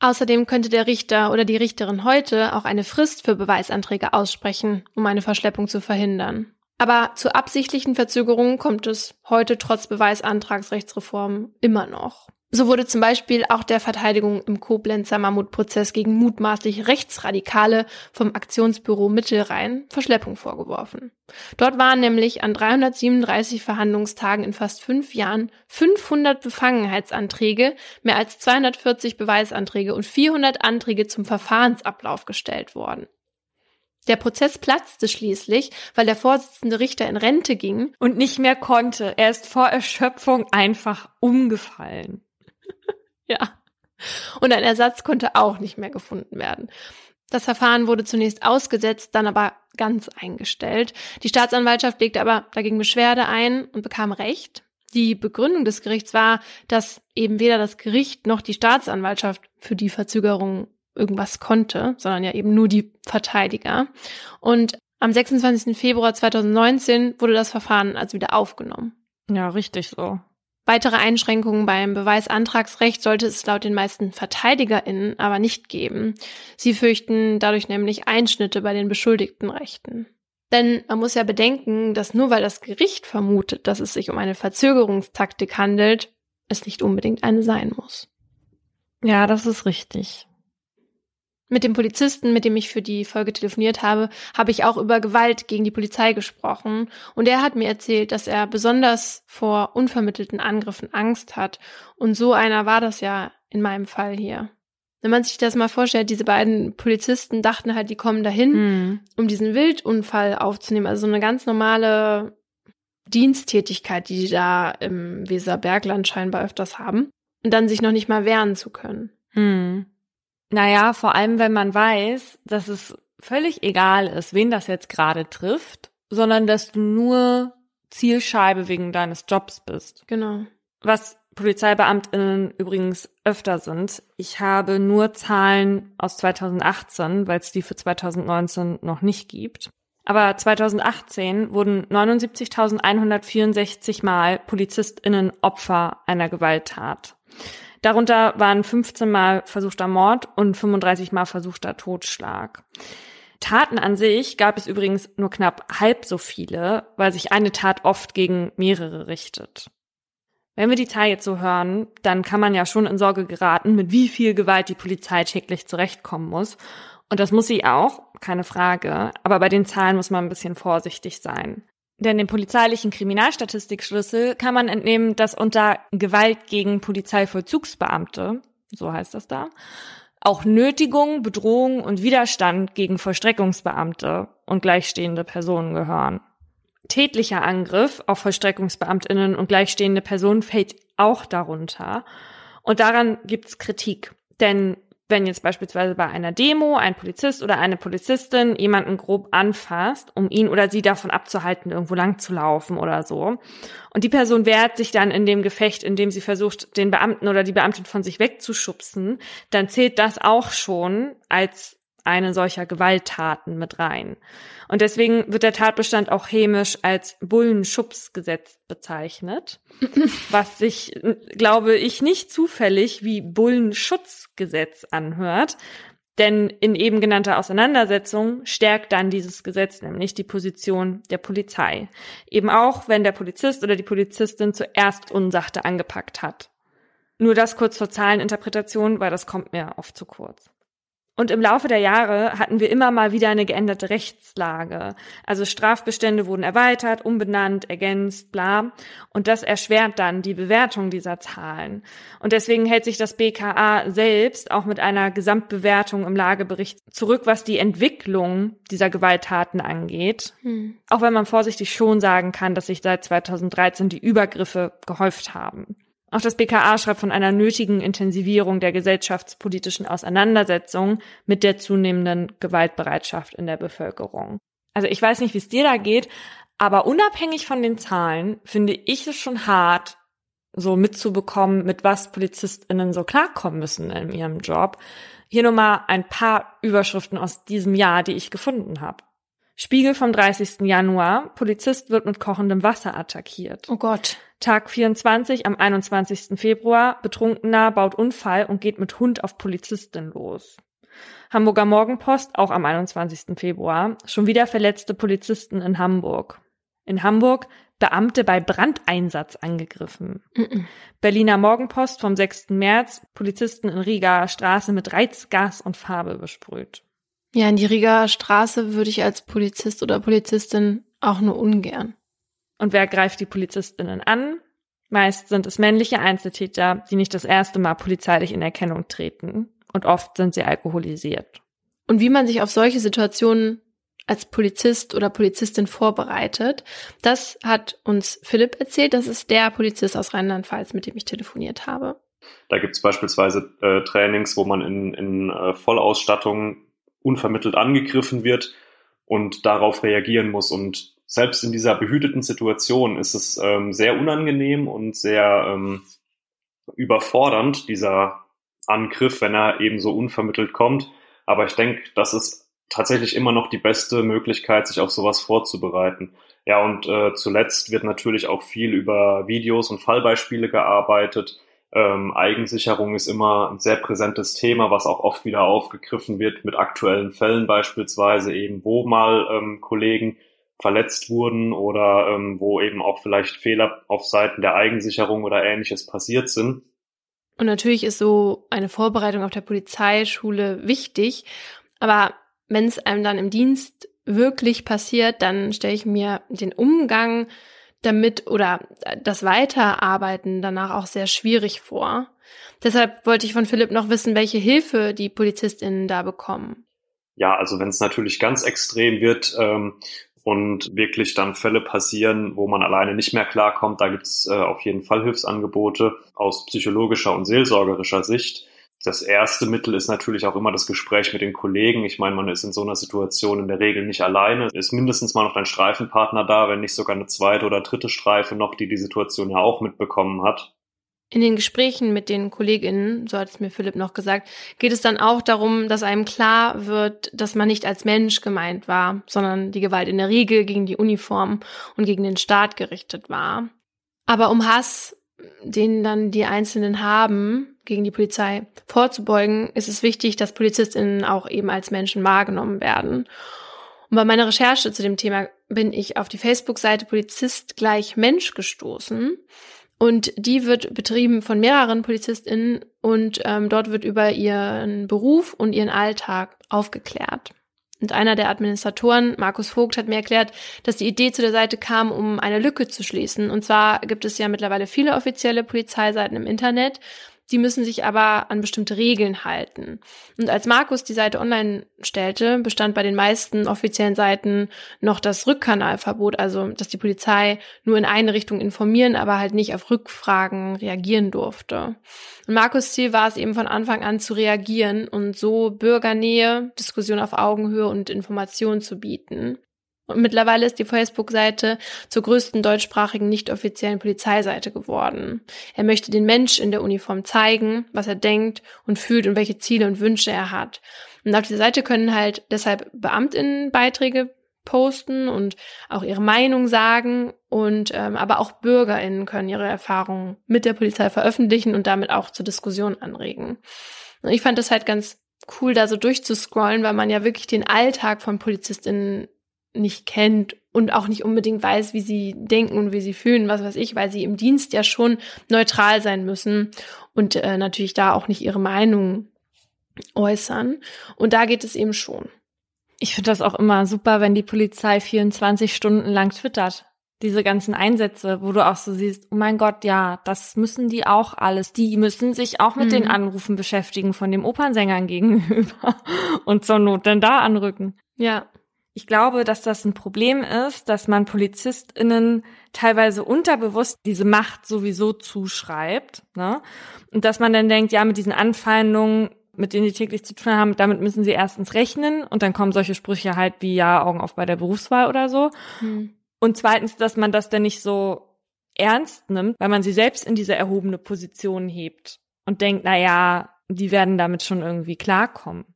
Außerdem könnte der Richter oder die Richterin heute auch eine Frist für Beweisanträge aussprechen, um eine Verschleppung zu verhindern. Aber zu absichtlichen Verzögerungen kommt es heute trotz Beweisantragsrechtsreform immer noch. So wurde zum Beispiel auch der Verteidigung im Koblenzer Mammutprozess gegen mutmaßlich Rechtsradikale vom Aktionsbüro Mittelrhein Verschleppung vorgeworfen. Dort waren nämlich an 337 Verhandlungstagen in fast fünf Jahren 500 Befangenheitsanträge, mehr als 240 Beweisanträge und 400 Anträge zum Verfahrensablauf gestellt worden. Der Prozess platzte schließlich, weil der Vorsitzende Richter in Rente ging und nicht mehr konnte. Er ist vor Erschöpfung einfach umgefallen. ja. Und ein Ersatz konnte auch nicht mehr gefunden werden. Das Verfahren wurde zunächst ausgesetzt, dann aber ganz eingestellt. Die Staatsanwaltschaft legte aber dagegen Beschwerde ein und bekam Recht. Die Begründung des Gerichts war, dass eben weder das Gericht noch die Staatsanwaltschaft für die Verzögerung irgendwas konnte, sondern ja eben nur die Verteidiger. Und am 26. Februar 2019 wurde das Verfahren also wieder aufgenommen. Ja, richtig so. Weitere Einschränkungen beim Beweisantragsrecht sollte es laut den meisten VerteidigerInnen aber nicht geben. Sie fürchten dadurch nämlich Einschnitte bei den beschuldigten Rechten. Denn man muss ja bedenken, dass nur weil das Gericht vermutet, dass es sich um eine Verzögerungstaktik handelt, es nicht unbedingt eine sein muss. Ja, das ist richtig. Mit dem Polizisten, mit dem ich für die Folge telefoniert habe, habe ich auch über Gewalt gegen die Polizei gesprochen. Und er hat mir erzählt, dass er besonders vor unvermittelten Angriffen Angst hat. Und so einer war das ja in meinem Fall hier. Wenn man sich das mal vorstellt, diese beiden Polizisten dachten halt, die kommen dahin, mhm. um diesen Wildunfall aufzunehmen. Also so eine ganz normale Diensttätigkeit, die die da im Weserbergland scheinbar öfters haben. Und dann sich noch nicht mal wehren zu können. Mhm. Naja, vor allem, wenn man weiß, dass es völlig egal ist, wen das jetzt gerade trifft, sondern dass du nur Zielscheibe wegen deines Jobs bist. Genau. Was PolizeibeamtInnen übrigens öfter sind. Ich habe nur Zahlen aus 2018, weil es die für 2019 noch nicht gibt. Aber 2018 wurden 79.164 Mal PolizistInnen Opfer einer Gewalttat. Darunter waren 15 Mal versuchter Mord und 35 Mal versuchter Totschlag. Taten an sich gab es übrigens nur knapp halb so viele, weil sich eine Tat oft gegen mehrere richtet. Wenn wir die Zahl jetzt so hören, dann kann man ja schon in Sorge geraten, mit wie viel Gewalt die Polizei täglich zurechtkommen muss. Und das muss sie auch, keine Frage. Aber bei den Zahlen muss man ein bisschen vorsichtig sein. Denn dem polizeilichen Kriminalstatistikschlüssel kann man entnehmen, dass unter Gewalt gegen Polizeivollzugsbeamte, so heißt das da, Auch Nötigung, Bedrohung und Widerstand gegen Vollstreckungsbeamte und gleichstehende Personen gehören. Tätlicher Angriff auf Vollstreckungsbeamtinnen und gleichstehende Personen fällt auch darunter. Und daran gibt's Kritik. Denn wenn jetzt beispielsweise bei einer Demo ein Polizist oder eine Polizistin jemanden grob anfasst, um ihn oder sie davon abzuhalten, irgendwo lang zu laufen oder so, und die Person wehrt sich dann in dem Gefecht, indem sie versucht, den Beamten oder die Beamtin von sich wegzuschubsen, dann zählt das auch schon als eine solcher Gewalttaten mit rein. Und deswegen wird der Tatbestand auch chemisch als Bullenschubsgesetz bezeichnet, was sich, glaube ich, nicht zufällig wie Bullenschutzgesetz anhört. Denn in eben genannter Auseinandersetzung stärkt dann dieses Gesetz nämlich die Position der Polizei. Eben auch, wenn der Polizist oder die Polizistin zuerst Unsachte angepackt hat. Nur das kurz zur Zahleninterpretation, weil das kommt mir oft zu kurz. Und im Laufe der Jahre hatten wir immer mal wieder eine geänderte Rechtslage. Also Strafbestände wurden erweitert, umbenannt, ergänzt, bla. Und das erschwert dann die Bewertung dieser Zahlen. Und deswegen hält sich das BKA selbst auch mit einer Gesamtbewertung im Lagebericht zurück, was die Entwicklung dieser Gewalttaten angeht. Hm. Auch wenn man vorsichtig schon sagen kann, dass sich seit 2013 die Übergriffe gehäuft haben. Auch das BKA schreibt von einer nötigen Intensivierung der gesellschaftspolitischen Auseinandersetzung mit der zunehmenden Gewaltbereitschaft in der Bevölkerung. Also ich weiß nicht, wie es dir da geht, aber unabhängig von den Zahlen finde ich es schon hart, so mitzubekommen, mit was PolizistInnen so klarkommen müssen in ihrem Job. Hier nur mal ein paar Überschriften aus diesem Jahr, die ich gefunden habe. Spiegel vom 30. Januar. Polizist wird mit kochendem Wasser attackiert. Oh Gott. Tag 24 am 21. Februar. Betrunkener baut Unfall und geht mit Hund auf Polizistin los. Hamburger Morgenpost, auch am 21. Februar. Schon wieder verletzte Polizisten in Hamburg. In Hamburg Beamte bei Brandeinsatz angegriffen. Mm -mm. Berliner Morgenpost vom 6. März. Polizisten in Riga Straße mit Reizgas und Farbe besprüht. Ja, in die Riga Straße würde ich als Polizist oder Polizistin auch nur ungern. Und wer greift die Polizistinnen an? Meist sind es männliche Einzeltäter, die nicht das erste Mal polizeilich in Erkennung treten. Und oft sind sie alkoholisiert. Und wie man sich auf solche Situationen als Polizist oder Polizistin vorbereitet, das hat uns Philipp erzählt. Das ist der Polizist aus Rheinland-Pfalz, mit dem ich telefoniert habe. Da gibt es beispielsweise äh, Trainings, wo man in, in äh, Vollausstattung unvermittelt angegriffen wird und darauf reagieren muss. Und selbst in dieser behüteten Situation ist es ähm, sehr unangenehm und sehr ähm, überfordernd, dieser Angriff, wenn er eben so unvermittelt kommt. Aber ich denke, das ist tatsächlich immer noch die beste Möglichkeit, sich auf sowas vorzubereiten. Ja, und äh, zuletzt wird natürlich auch viel über Videos und Fallbeispiele gearbeitet. Ähm, Eigensicherung ist immer ein sehr präsentes Thema, was auch oft wieder aufgegriffen wird mit aktuellen Fällen beispielsweise eben, wo mal ähm, Kollegen verletzt wurden oder ähm, wo eben auch vielleicht Fehler auf Seiten der Eigensicherung oder ähnliches passiert sind. Und natürlich ist so eine Vorbereitung auf der Polizeischule wichtig, aber wenn es einem dann im Dienst wirklich passiert, dann stelle ich mir den Umgang damit oder das Weiterarbeiten danach auch sehr schwierig vor. Deshalb wollte ich von Philipp noch wissen, welche Hilfe die PolizistInnen da bekommen. Ja, also wenn es natürlich ganz extrem wird, ähm, und wirklich dann Fälle passieren, wo man alleine nicht mehr klarkommt, da gibt's äh, auf jeden Fall Hilfsangebote aus psychologischer und seelsorgerischer Sicht. Das erste Mittel ist natürlich auch immer das Gespräch mit den Kollegen. Ich meine, man ist in so einer Situation in der Regel nicht alleine. Ist mindestens mal noch ein Streifenpartner da, wenn nicht sogar eine zweite oder dritte Streife noch, die die Situation ja auch mitbekommen hat. In den Gesprächen mit den KollegInnen, so hat es mir Philipp noch gesagt, geht es dann auch darum, dass einem klar wird, dass man nicht als Mensch gemeint war, sondern die Gewalt in der Regel gegen die Uniform und gegen den Staat gerichtet war. Aber um Hass, den dann die Einzelnen haben, gegen die Polizei vorzubeugen, ist es wichtig, dass PolizistInnen auch eben als Menschen wahrgenommen werden. Und bei meiner Recherche zu dem Thema bin ich auf die Facebook-Seite Polizist gleich Mensch gestoßen. Und die wird betrieben von mehreren PolizistInnen und ähm, dort wird über ihren Beruf und ihren Alltag aufgeklärt. Und einer der Administratoren, Markus Vogt, hat mir erklärt, dass die Idee zu der Seite kam, um eine Lücke zu schließen. Und zwar gibt es ja mittlerweile viele offizielle Polizeiseiten im Internet, Die müssen sich aber an bestimmte Regeln halten. Und als Markus die Seite online stellte, bestand bei den meisten offiziellen Seiten noch das Rückkanalverbot, also dass die Polizei nur in eine Richtung informieren, aber halt nicht auf Rückfragen reagieren durfte. Und Markus Ziel war es eben von Anfang an zu reagieren und so Bürgernähe, Diskussion auf Augenhöhe und Information zu bieten. Und mittlerweile ist die Facebook-Seite zur größten deutschsprachigen nicht offiziellen Polizeiseite geworden. Er möchte den Mensch in der Uniform zeigen, was er denkt und fühlt und welche Ziele und Wünsche er hat. Und auf dieser Seite können halt deshalb BeamtInnen Beiträge posten und auch ihre Meinung sagen und ähm, aber auch BürgerInnen können ihre Erfahrungen mit der Polizei veröffentlichen und damit auch zur Diskussion anregen. Und ich fand das halt ganz cool, da so durchzuscrollen, weil man ja wirklich den Alltag von PolizistInnen nicht kennt und auch nicht unbedingt weiß, wie sie denken und wie sie fühlen, was weiß ich, weil sie im Dienst ja schon neutral sein müssen und äh, natürlich da auch nicht ihre Meinung äußern. Und da geht es eben schon. Ich finde das auch immer super, wenn die Polizei 24 Stunden lang twittert. Diese ganzen Einsätze, wo du auch so siehst, oh mein Gott, ja, das müssen die auch alles. Die müssen sich auch mit mhm. den Anrufen beschäftigen von dem Opernsängern gegenüber und zur Not dann da anrücken. Ja, ich glaube, dass das ein Problem ist, dass man PolizistInnen teilweise unterbewusst diese Macht sowieso zuschreibt. Ne? Und dass man dann denkt, ja, mit diesen Anfeindungen, mit denen die täglich zu tun haben, damit müssen sie erstens rechnen und dann kommen solche Sprüche halt wie ja, Augen auf bei der Berufswahl oder so. Hm. Und zweitens, dass man das dann nicht so ernst nimmt, weil man sie selbst in diese erhobene Position hebt und denkt, na ja, die werden damit schon irgendwie klarkommen.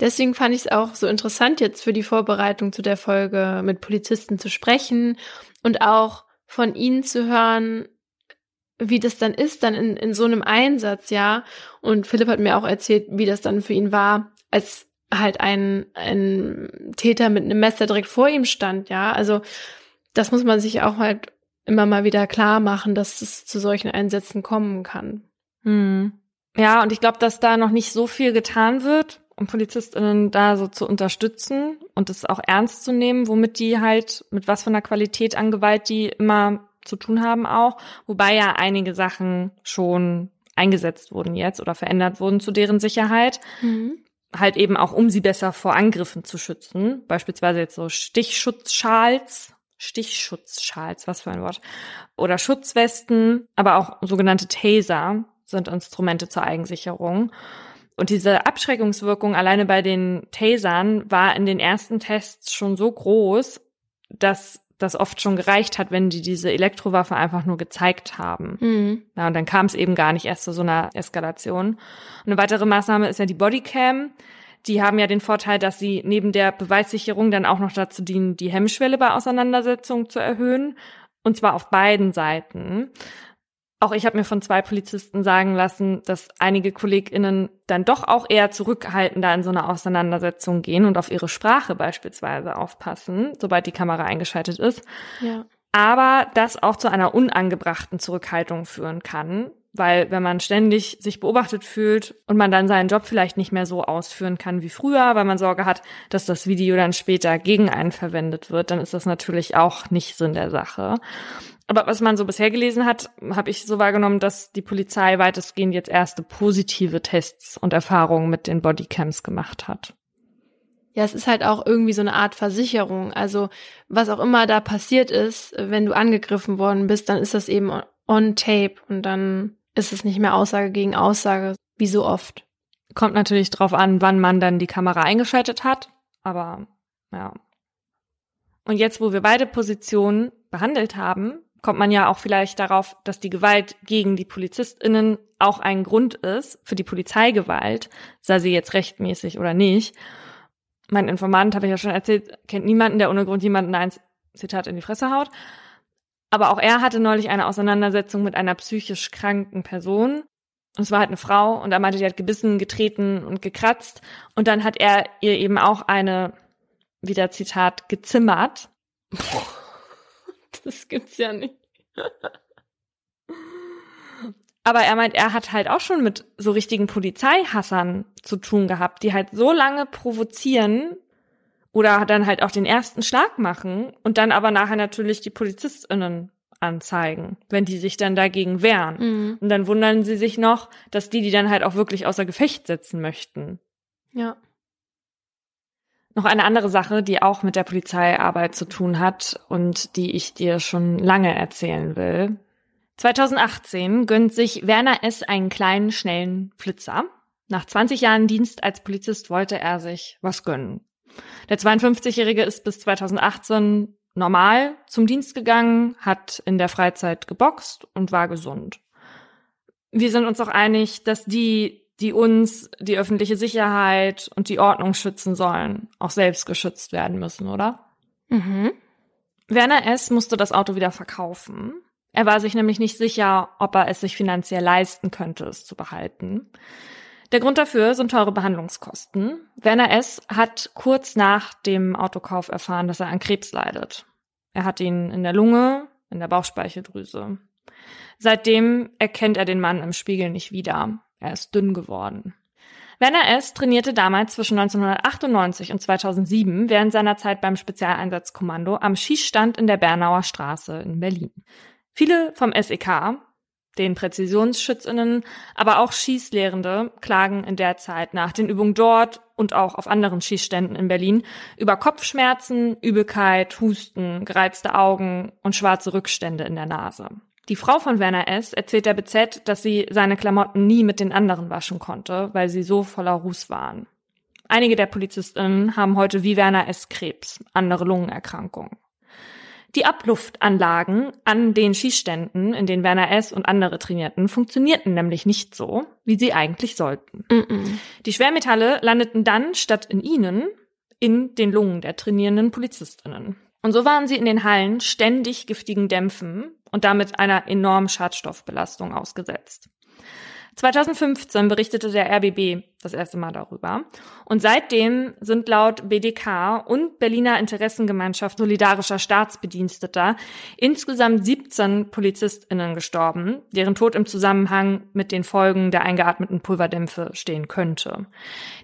Deswegen fand ich es auch so interessant, jetzt für die Vorbereitung zu der Folge mit Polizisten zu sprechen und auch von ihnen zu hören, wie das dann ist, dann in, in so einem Einsatz, ja. Und Philipp hat mir auch erzählt, wie das dann für ihn war, als halt ein, ein Täter mit einem Messer direkt vor ihm stand, ja. Also das muss man sich auch halt immer mal wieder klar machen, dass es zu solchen Einsätzen kommen kann. Hm. Ja, und ich glaube, dass da noch nicht so viel getan wird um PolizistInnen da so zu unterstützen und es auch ernst zu nehmen, womit die halt, mit was von der Qualität an Gewalt die immer zu tun haben auch. Wobei ja einige Sachen schon eingesetzt wurden jetzt oder verändert wurden zu deren Sicherheit. Mhm. Halt eben auch, um sie besser vor Angriffen zu schützen. Beispielsweise jetzt so Stichschutzschals, Stichschutzschals, was für ein Wort. Oder Schutzwesten, aber auch sogenannte Taser sind Instrumente zur Eigensicherung. Und diese Abschreckungswirkung alleine bei den Tasern war in den ersten Tests schon so groß, dass das oft schon gereicht hat, wenn die diese Elektrowaffe einfach nur gezeigt haben. Mhm. Ja, und dann kam es eben gar nicht erst zu so einer Eskalation. Und eine weitere Maßnahme ist ja die Bodycam. Die haben ja den Vorteil, dass sie neben der Beweissicherung dann auch noch dazu dienen, die Hemmschwelle bei Auseinandersetzungen zu erhöhen. Und zwar auf beiden Seiten. Auch ich habe mir von zwei Polizisten sagen lassen, dass einige KollegInnen dann doch auch eher zurückhaltender in so eine Auseinandersetzung gehen und auf ihre Sprache beispielsweise aufpassen, sobald die Kamera eingeschaltet ist. Ja. Aber das auch zu einer unangebrachten Zurückhaltung führen kann, weil wenn man ständig sich beobachtet fühlt und man dann seinen Job vielleicht nicht mehr so ausführen kann wie früher, weil man Sorge hat, dass das Video dann später gegen einen verwendet wird, dann ist das natürlich auch nicht Sinn der Sache. Aber was man so bisher gelesen hat, habe ich so wahrgenommen, dass die Polizei weitestgehend jetzt erste positive Tests und Erfahrungen mit den Bodycams gemacht hat. Ja, es ist halt auch irgendwie so eine Art Versicherung. Also was auch immer da passiert ist, wenn du angegriffen worden bist, dann ist das eben on tape und dann ist es nicht mehr Aussage gegen Aussage, wie so oft. Kommt natürlich drauf an, wann man dann die Kamera eingeschaltet hat, aber ja. Und jetzt, wo wir beide Positionen behandelt haben, kommt man ja auch vielleicht darauf, dass die Gewalt gegen die PolizistInnen auch ein Grund ist für die Polizeigewalt, sei sie jetzt rechtmäßig oder nicht. Mein Informant, habe ich ja schon erzählt, kennt niemanden, der ohne Grund jemanden eins, Zitat, in die Fresse haut. Aber auch er hatte neulich eine Auseinandersetzung mit einer psychisch kranken Person. Und es war halt eine Frau und er meinte, die hat gebissen, getreten und gekratzt. Und dann hat er ihr eben auch eine, wieder Zitat, gezimmert. Das gibt's ja nicht. Aber er meint, er hat halt auch schon mit so richtigen Polizeihassern zu tun gehabt, die halt so lange provozieren oder dann halt auch den ersten Schlag machen und dann aber nachher natürlich die PolizistInnen anzeigen, wenn die sich dann dagegen wehren. Mhm. Und dann wundern sie sich noch, dass die die dann halt auch wirklich außer Gefecht setzen möchten. Ja. Noch eine andere Sache, die auch mit der Polizeiarbeit zu tun hat und die ich dir schon lange erzählen will. 2018 gönnt sich Werner S. einen kleinen, schnellen Flitzer. Nach 20 Jahren Dienst als Polizist wollte er sich was gönnen. Der 52-Jährige ist bis 2018 normal zum Dienst gegangen, hat in der Freizeit geboxt und war gesund. Wir sind uns auch einig, dass die, die uns, die öffentliche Sicherheit und die Ordnung schützen sollen, auch selbst geschützt werden müssen, oder? Mhm. Werner S. musste das Auto wieder verkaufen. Er war sich nämlich nicht sicher, ob er es sich finanziell leisten könnte, es zu behalten. Der Grund dafür sind teure Behandlungskosten. Werner S. hat kurz nach dem Autokauf erfahren, dass er an Krebs leidet. Er hat ihn in der Lunge, in der Bauchspeicheldrüse. Seitdem erkennt er den Mann im Spiegel nicht wieder. Er ist dünn geworden. Werner S. trainierte damals zwischen 1998 und 2007 während seiner Zeit beim Spezialeinsatzkommando am Schießstand in der Bernauer Straße in Berlin. Viele vom SEK, den Präzisionsschützinnen, aber auch Schießlehrende klagen in der Zeit nach den Übungen dort und auch auf anderen Schießständen in Berlin über Kopfschmerzen, Übelkeit, Husten, gereizte Augen und schwarze Rückstände in der Nase. Die Frau von Werner S. erzählt der BZ, dass sie seine Klamotten nie mit den anderen waschen konnte, weil sie so voller Ruß waren. Einige der PolizistInnen haben heute wie Werner S. Krebs, andere Lungenerkrankungen. Die Abluftanlagen an den Schießständen, in denen Werner S. und andere trainierten, funktionierten nämlich nicht so, wie sie eigentlich sollten. Mhm. Die Schwermetalle landeten dann statt in ihnen in den Lungen der trainierenden PolizistInnen. Und so waren sie in den Hallen ständig giftigen Dämpfen und damit einer enormen Schadstoffbelastung ausgesetzt. 2015 berichtete der RBB das erste Mal darüber. Und seitdem sind laut BDK und Berliner Interessengemeinschaft Solidarischer Staatsbediensteter insgesamt 17 PolizistInnen gestorben, deren Tod im Zusammenhang mit den Folgen der eingeatmeten Pulverdämpfe stehen könnte.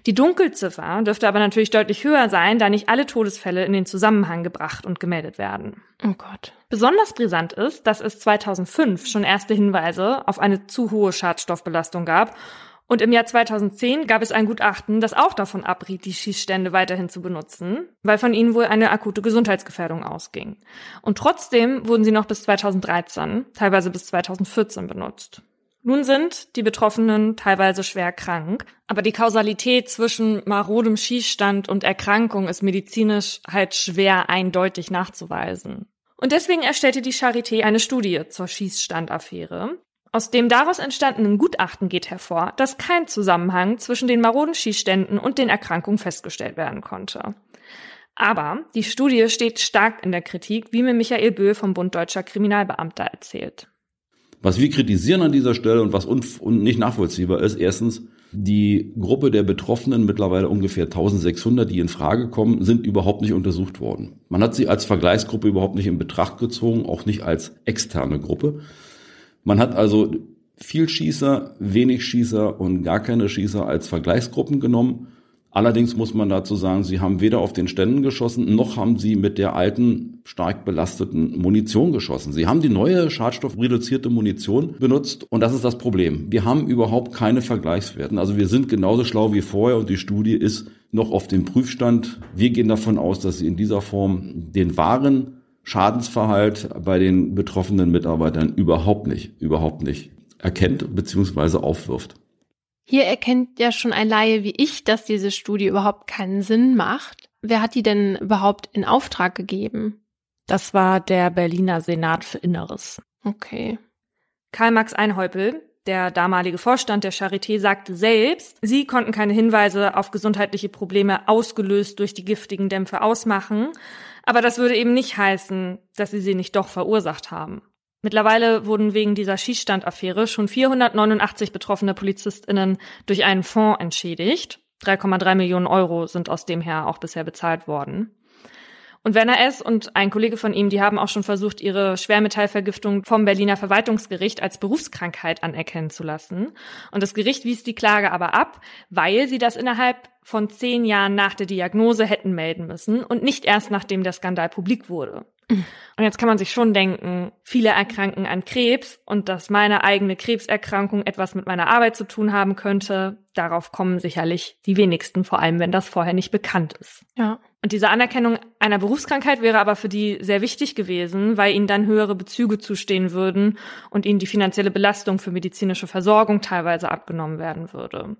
Die Dunkelziffer dürfte aber natürlich deutlich höher sein, da nicht alle Todesfälle in den Zusammenhang gebracht und gemeldet werden. Oh Gott. Besonders brisant ist, dass es 2005 schon erste Hinweise auf eine zu hohe Schadstoffbelastung gab und im Jahr 2010 gab es ein Gutachten, das auch davon abriet, die Schießstände weiterhin zu benutzen, weil von ihnen wohl eine akute Gesundheitsgefährdung ausging. Und trotzdem wurden sie noch bis 2013, teilweise bis 2014 benutzt. Nun sind die Betroffenen teilweise schwer krank, aber die Kausalität zwischen marodem Schießstand und Erkrankung ist medizinisch halt schwer eindeutig nachzuweisen. Und deswegen erstellte die Charité eine Studie zur Schießstandaffäre, aus dem daraus entstandenen Gutachten geht hervor, dass kein Zusammenhang zwischen den maroden Schießständen und den Erkrankungen festgestellt werden konnte. Aber die Studie steht stark in der Kritik, wie mir Michael Böhl vom Bund Deutscher Kriminalbeamter erzählt. Was wir kritisieren an dieser Stelle und was un und nicht nachvollziehbar ist, erstens, die Gruppe der Betroffenen, mittlerweile ungefähr 1600, die in Frage kommen, sind überhaupt nicht untersucht worden. Man hat sie als Vergleichsgruppe überhaupt nicht in Betracht gezogen, auch nicht als externe Gruppe. Man hat also viel Schießer, wenig Schießer und gar keine Schießer als Vergleichsgruppen genommen. Allerdings muss man dazu sagen, sie haben weder auf den Ständen geschossen, noch haben sie mit der alten, stark belasteten Munition geschossen. Sie haben die neue schadstoffreduzierte Munition benutzt und das ist das Problem. Wir haben überhaupt keine Vergleichswerten. Also wir sind genauso schlau wie vorher und die Studie ist noch auf dem Prüfstand. Wir gehen davon aus, dass sie in dieser Form den wahren Schadensverhalt bei den betroffenen Mitarbeitern überhaupt nicht, überhaupt nicht erkennt bzw. aufwirft. Hier erkennt ja schon ein Laie wie ich, dass diese Studie überhaupt keinen Sinn macht. Wer hat die denn überhaupt in Auftrag gegeben? Das war der Berliner Senat für Inneres. Okay. Karl-Max Einhäupel, der damalige Vorstand der Charité, sagte selbst, sie konnten keine Hinweise auf gesundheitliche Probleme ausgelöst durch die giftigen Dämpfe ausmachen, aber das würde eben nicht heißen, dass sie sie nicht doch verursacht haben. Mittlerweile wurden wegen dieser Schießstandaffäre schon 489 betroffene PolizistInnen durch einen Fonds entschädigt. 3,3 Millionen Euro sind aus dem her auch bisher bezahlt worden. Und Werner S. und ein Kollege von ihm, die haben auch schon versucht, ihre Schwermetallvergiftung vom Berliner Verwaltungsgericht als Berufskrankheit anerkennen zu lassen. Und das Gericht wies die Klage aber ab, weil sie das innerhalb von zehn Jahren nach der Diagnose hätten melden müssen und nicht erst nachdem der Skandal publik wurde. Und jetzt kann man sich schon denken, viele erkranken an Krebs und dass meine eigene Krebserkrankung etwas mit meiner Arbeit zu tun haben könnte, darauf kommen sicherlich die wenigsten, vor allem wenn das vorher nicht bekannt ist. Ja. Und diese Anerkennung einer Berufskrankheit wäre aber für die sehr wichtig gewesen, weil ihnen dann höhere Bezüge zustehen würden und ihnen die finanzielle Belastung für medizinische Versorgung teilweise abgenommen werden würde.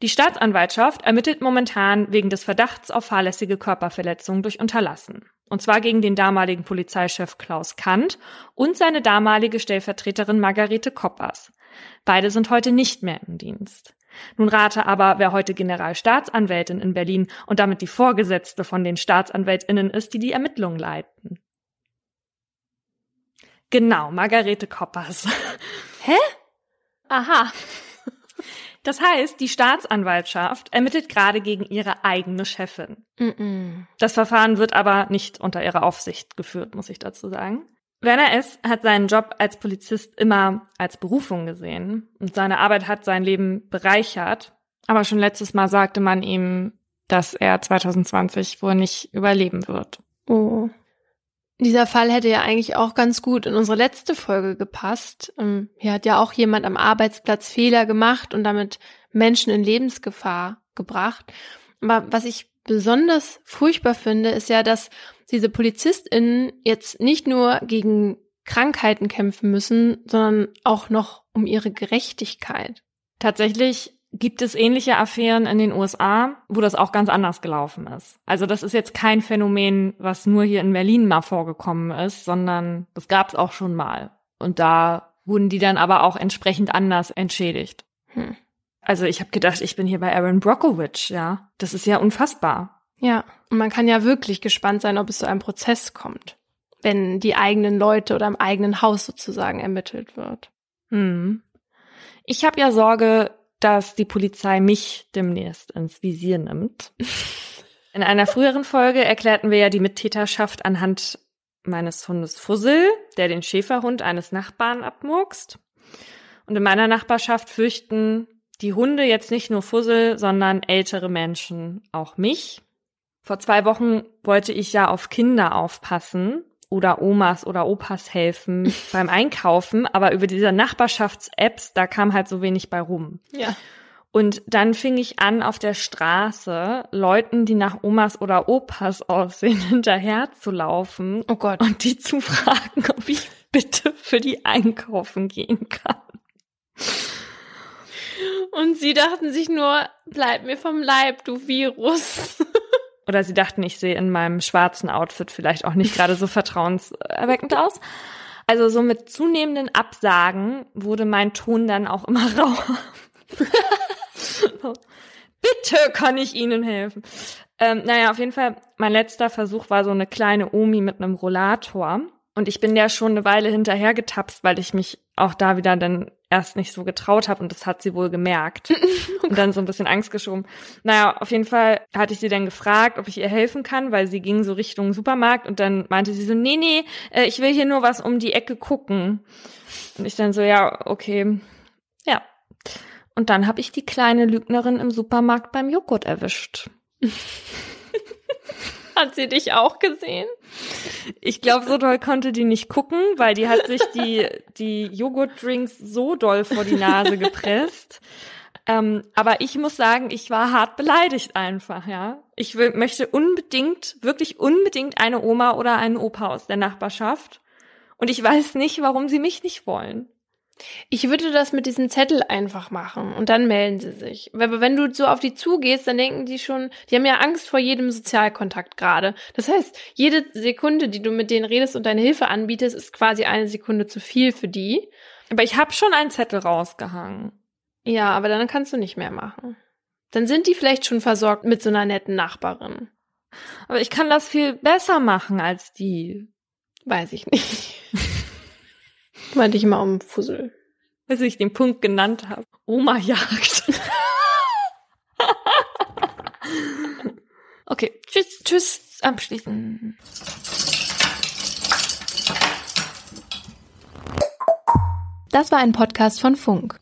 Die Staatsanwaltschaft ermittelt momentan wegen des Verdachts auf fahrlässige Körperverletzung durch Unterlassen. Und zwar gegen den damaligen Polizeichef Klaus Kant und seine damalige Stellvertreterin Margarete Koppers. Beide sind heute nicht mehr im Dienst. Nun rate aber, wer heute Generalstaatsanwältin in Berlin und damit die Vorgesetzte von den Staatsanwältinnen ist, die die Ermittlungen leiten. Genau, Margarete Koppers. Hä? Aha. Das heißt, die Staatsanwaltschaft ermittelt gerade gegen ihre eigene Chefin. Mm -mm. Das Verfahren wird aber nicht unter ihrer Aufsicht geführt, muss ich dazu sagen. Werner S. hat seinen Job als Polizist immer als Berufung gesehen und seine Arbeit hat sein Leben bereichert. Aber schon letztes Mal sagte man ihm, dass er 2020 wohl nicht überleben wird. Oh. Dieser Fall hätte ja eigentlich auch ganz gut in unsere letzte Folge gepasst. Ähm, Hier hat ja auch jemand am Arbeitsplatz Fehler gemacht und damit Menschen in Lebensgefahr gebracht. Aber was ich besonders furchtbar finde, ist ja, dass diese PolizistInnen jetzt nicht nur gegen Krankheiten kämpfen müssen, sondern auch noch um ihre Gerechtigkeit. Tatsächlich gibt es ähnliche Affären in den USA, wo das auch ganz anders gelaufen ist. Also das ist jetzt kein Phänomen, was nur hier in Berlin mal vorgekommen ist, sondern das gab es auch schon mal. Und da wurden die dann aber auch entsprechend anders entschädigt. Hm. Also ich habe gedacht, ich bin hier bei Aaron Brockovich, ja. Das ist ja unfassbar. Ja, und man kann ja wirklich gespannt sein, ob es zu einem Prozess kommt, wenn die eigenen Leute oder im eigenen Haus sozusagen ermittelt wird. Hm. Ich habe ja Sorge, dass die Polizei mich demnächst ins Visier nimmt. In einer früheren Folge erklärten wir ja die Mittäterschaft anhand meines Hundes Fussel, der den Schäferhund eines Nachbarn abmurkst. Und in meiner Nachbarschaft fürchten die Hunde jetzt nicht nur Fussel, sondern ältere Menschen auch mich. Vor zwei Wochen wollte ich ja auf Kinder aufpassen oder Omas oder Opas helfen beim Einkaufen, aber über diese Nachbarschafts-Apps, da kam halt so wenig bei rum. Ja. Und dann fing ich an, auf der Straße Leuten, die nach Omas oder Opas aussehen, hinterher zu laufen Oh Gott. und die zu fragen, ob ich bitte für die einkaufen gehen kann. Und sie dachten sich nur, bleib mir vom Leib, du Virus. Oder sie dachten, ich sehe in meinem schwarzen Outfit vielleicht auch nicht gerade so vertrauenserweckend aus. Also so mit zunehmenden Absagen wurde mein Ton dann auch immer rauer. Bitte kann ich Ihnen helfen. Ähm, naja, auf jeden Fall, mein letzter Versuch war so eine kleine Omi mit einem Rollator. Und ich bin ja schon eine Weile hinterher getapst, weil ich mich auch da wieder dann erst nicht so getraut habe und das hat sie wohl gemerkt und dann so ein bisschen Angst geschoben. Naja, auf jeden Fall hatte ich sie dann gefragt, ob ich ihr helfen kann, weil sie ging so Richtung Supermarkt und dann meinte sie so, nee, nee, äh, ich will hier nur was um die Ecke gucken. Und ich dann so, ja, okay, ja. Und dann habe ich die kleine Lügnerin im Supermarkt beim Joghurt erwischt. Hat sie dich auch gesehen? Ich glaube, so doll konnte die nicht gucken, weil die hat sich die, die Joghurtdrinks so doll vor die Nase gepresst. Ähm, aber ich muss sagen, ich war hart beleidigt einfach, ja. Ich will, möchte unbedingt, wirklich unbedingt eine Oma oder einen Opa aus der Nachbarschaft. Und ich weiß nicht, warum sie mich nicht wollen. Ich würde das mit diesem Zettel einfach machen und dann melden sie sich. Aber wenn du so auf die zugehst, dann denken die schon, die haben ja Angst vor jedem Sozialkontakt gerade. Das heißt, jede Sekunde, die du mit denen redest und deine Hilfe anbietest, ist quasi eine Sekunde zu viel für die. Aber ich habe schon einen Zettel rausgehangen. Ja, aber dann kannst du nicht mehr machen. Dann sind die vielleicht schon versorgt mit so einer netten Nachbarin. Aber ich kann das viel besser machen als die. Weiß ich nicht. Meinte ich immer um Fussel. Weiß ich den Punkt genannt habe. Oma jagt. okay, tschüss, tschüss, abschließen. Das war ein Podcast von Funk.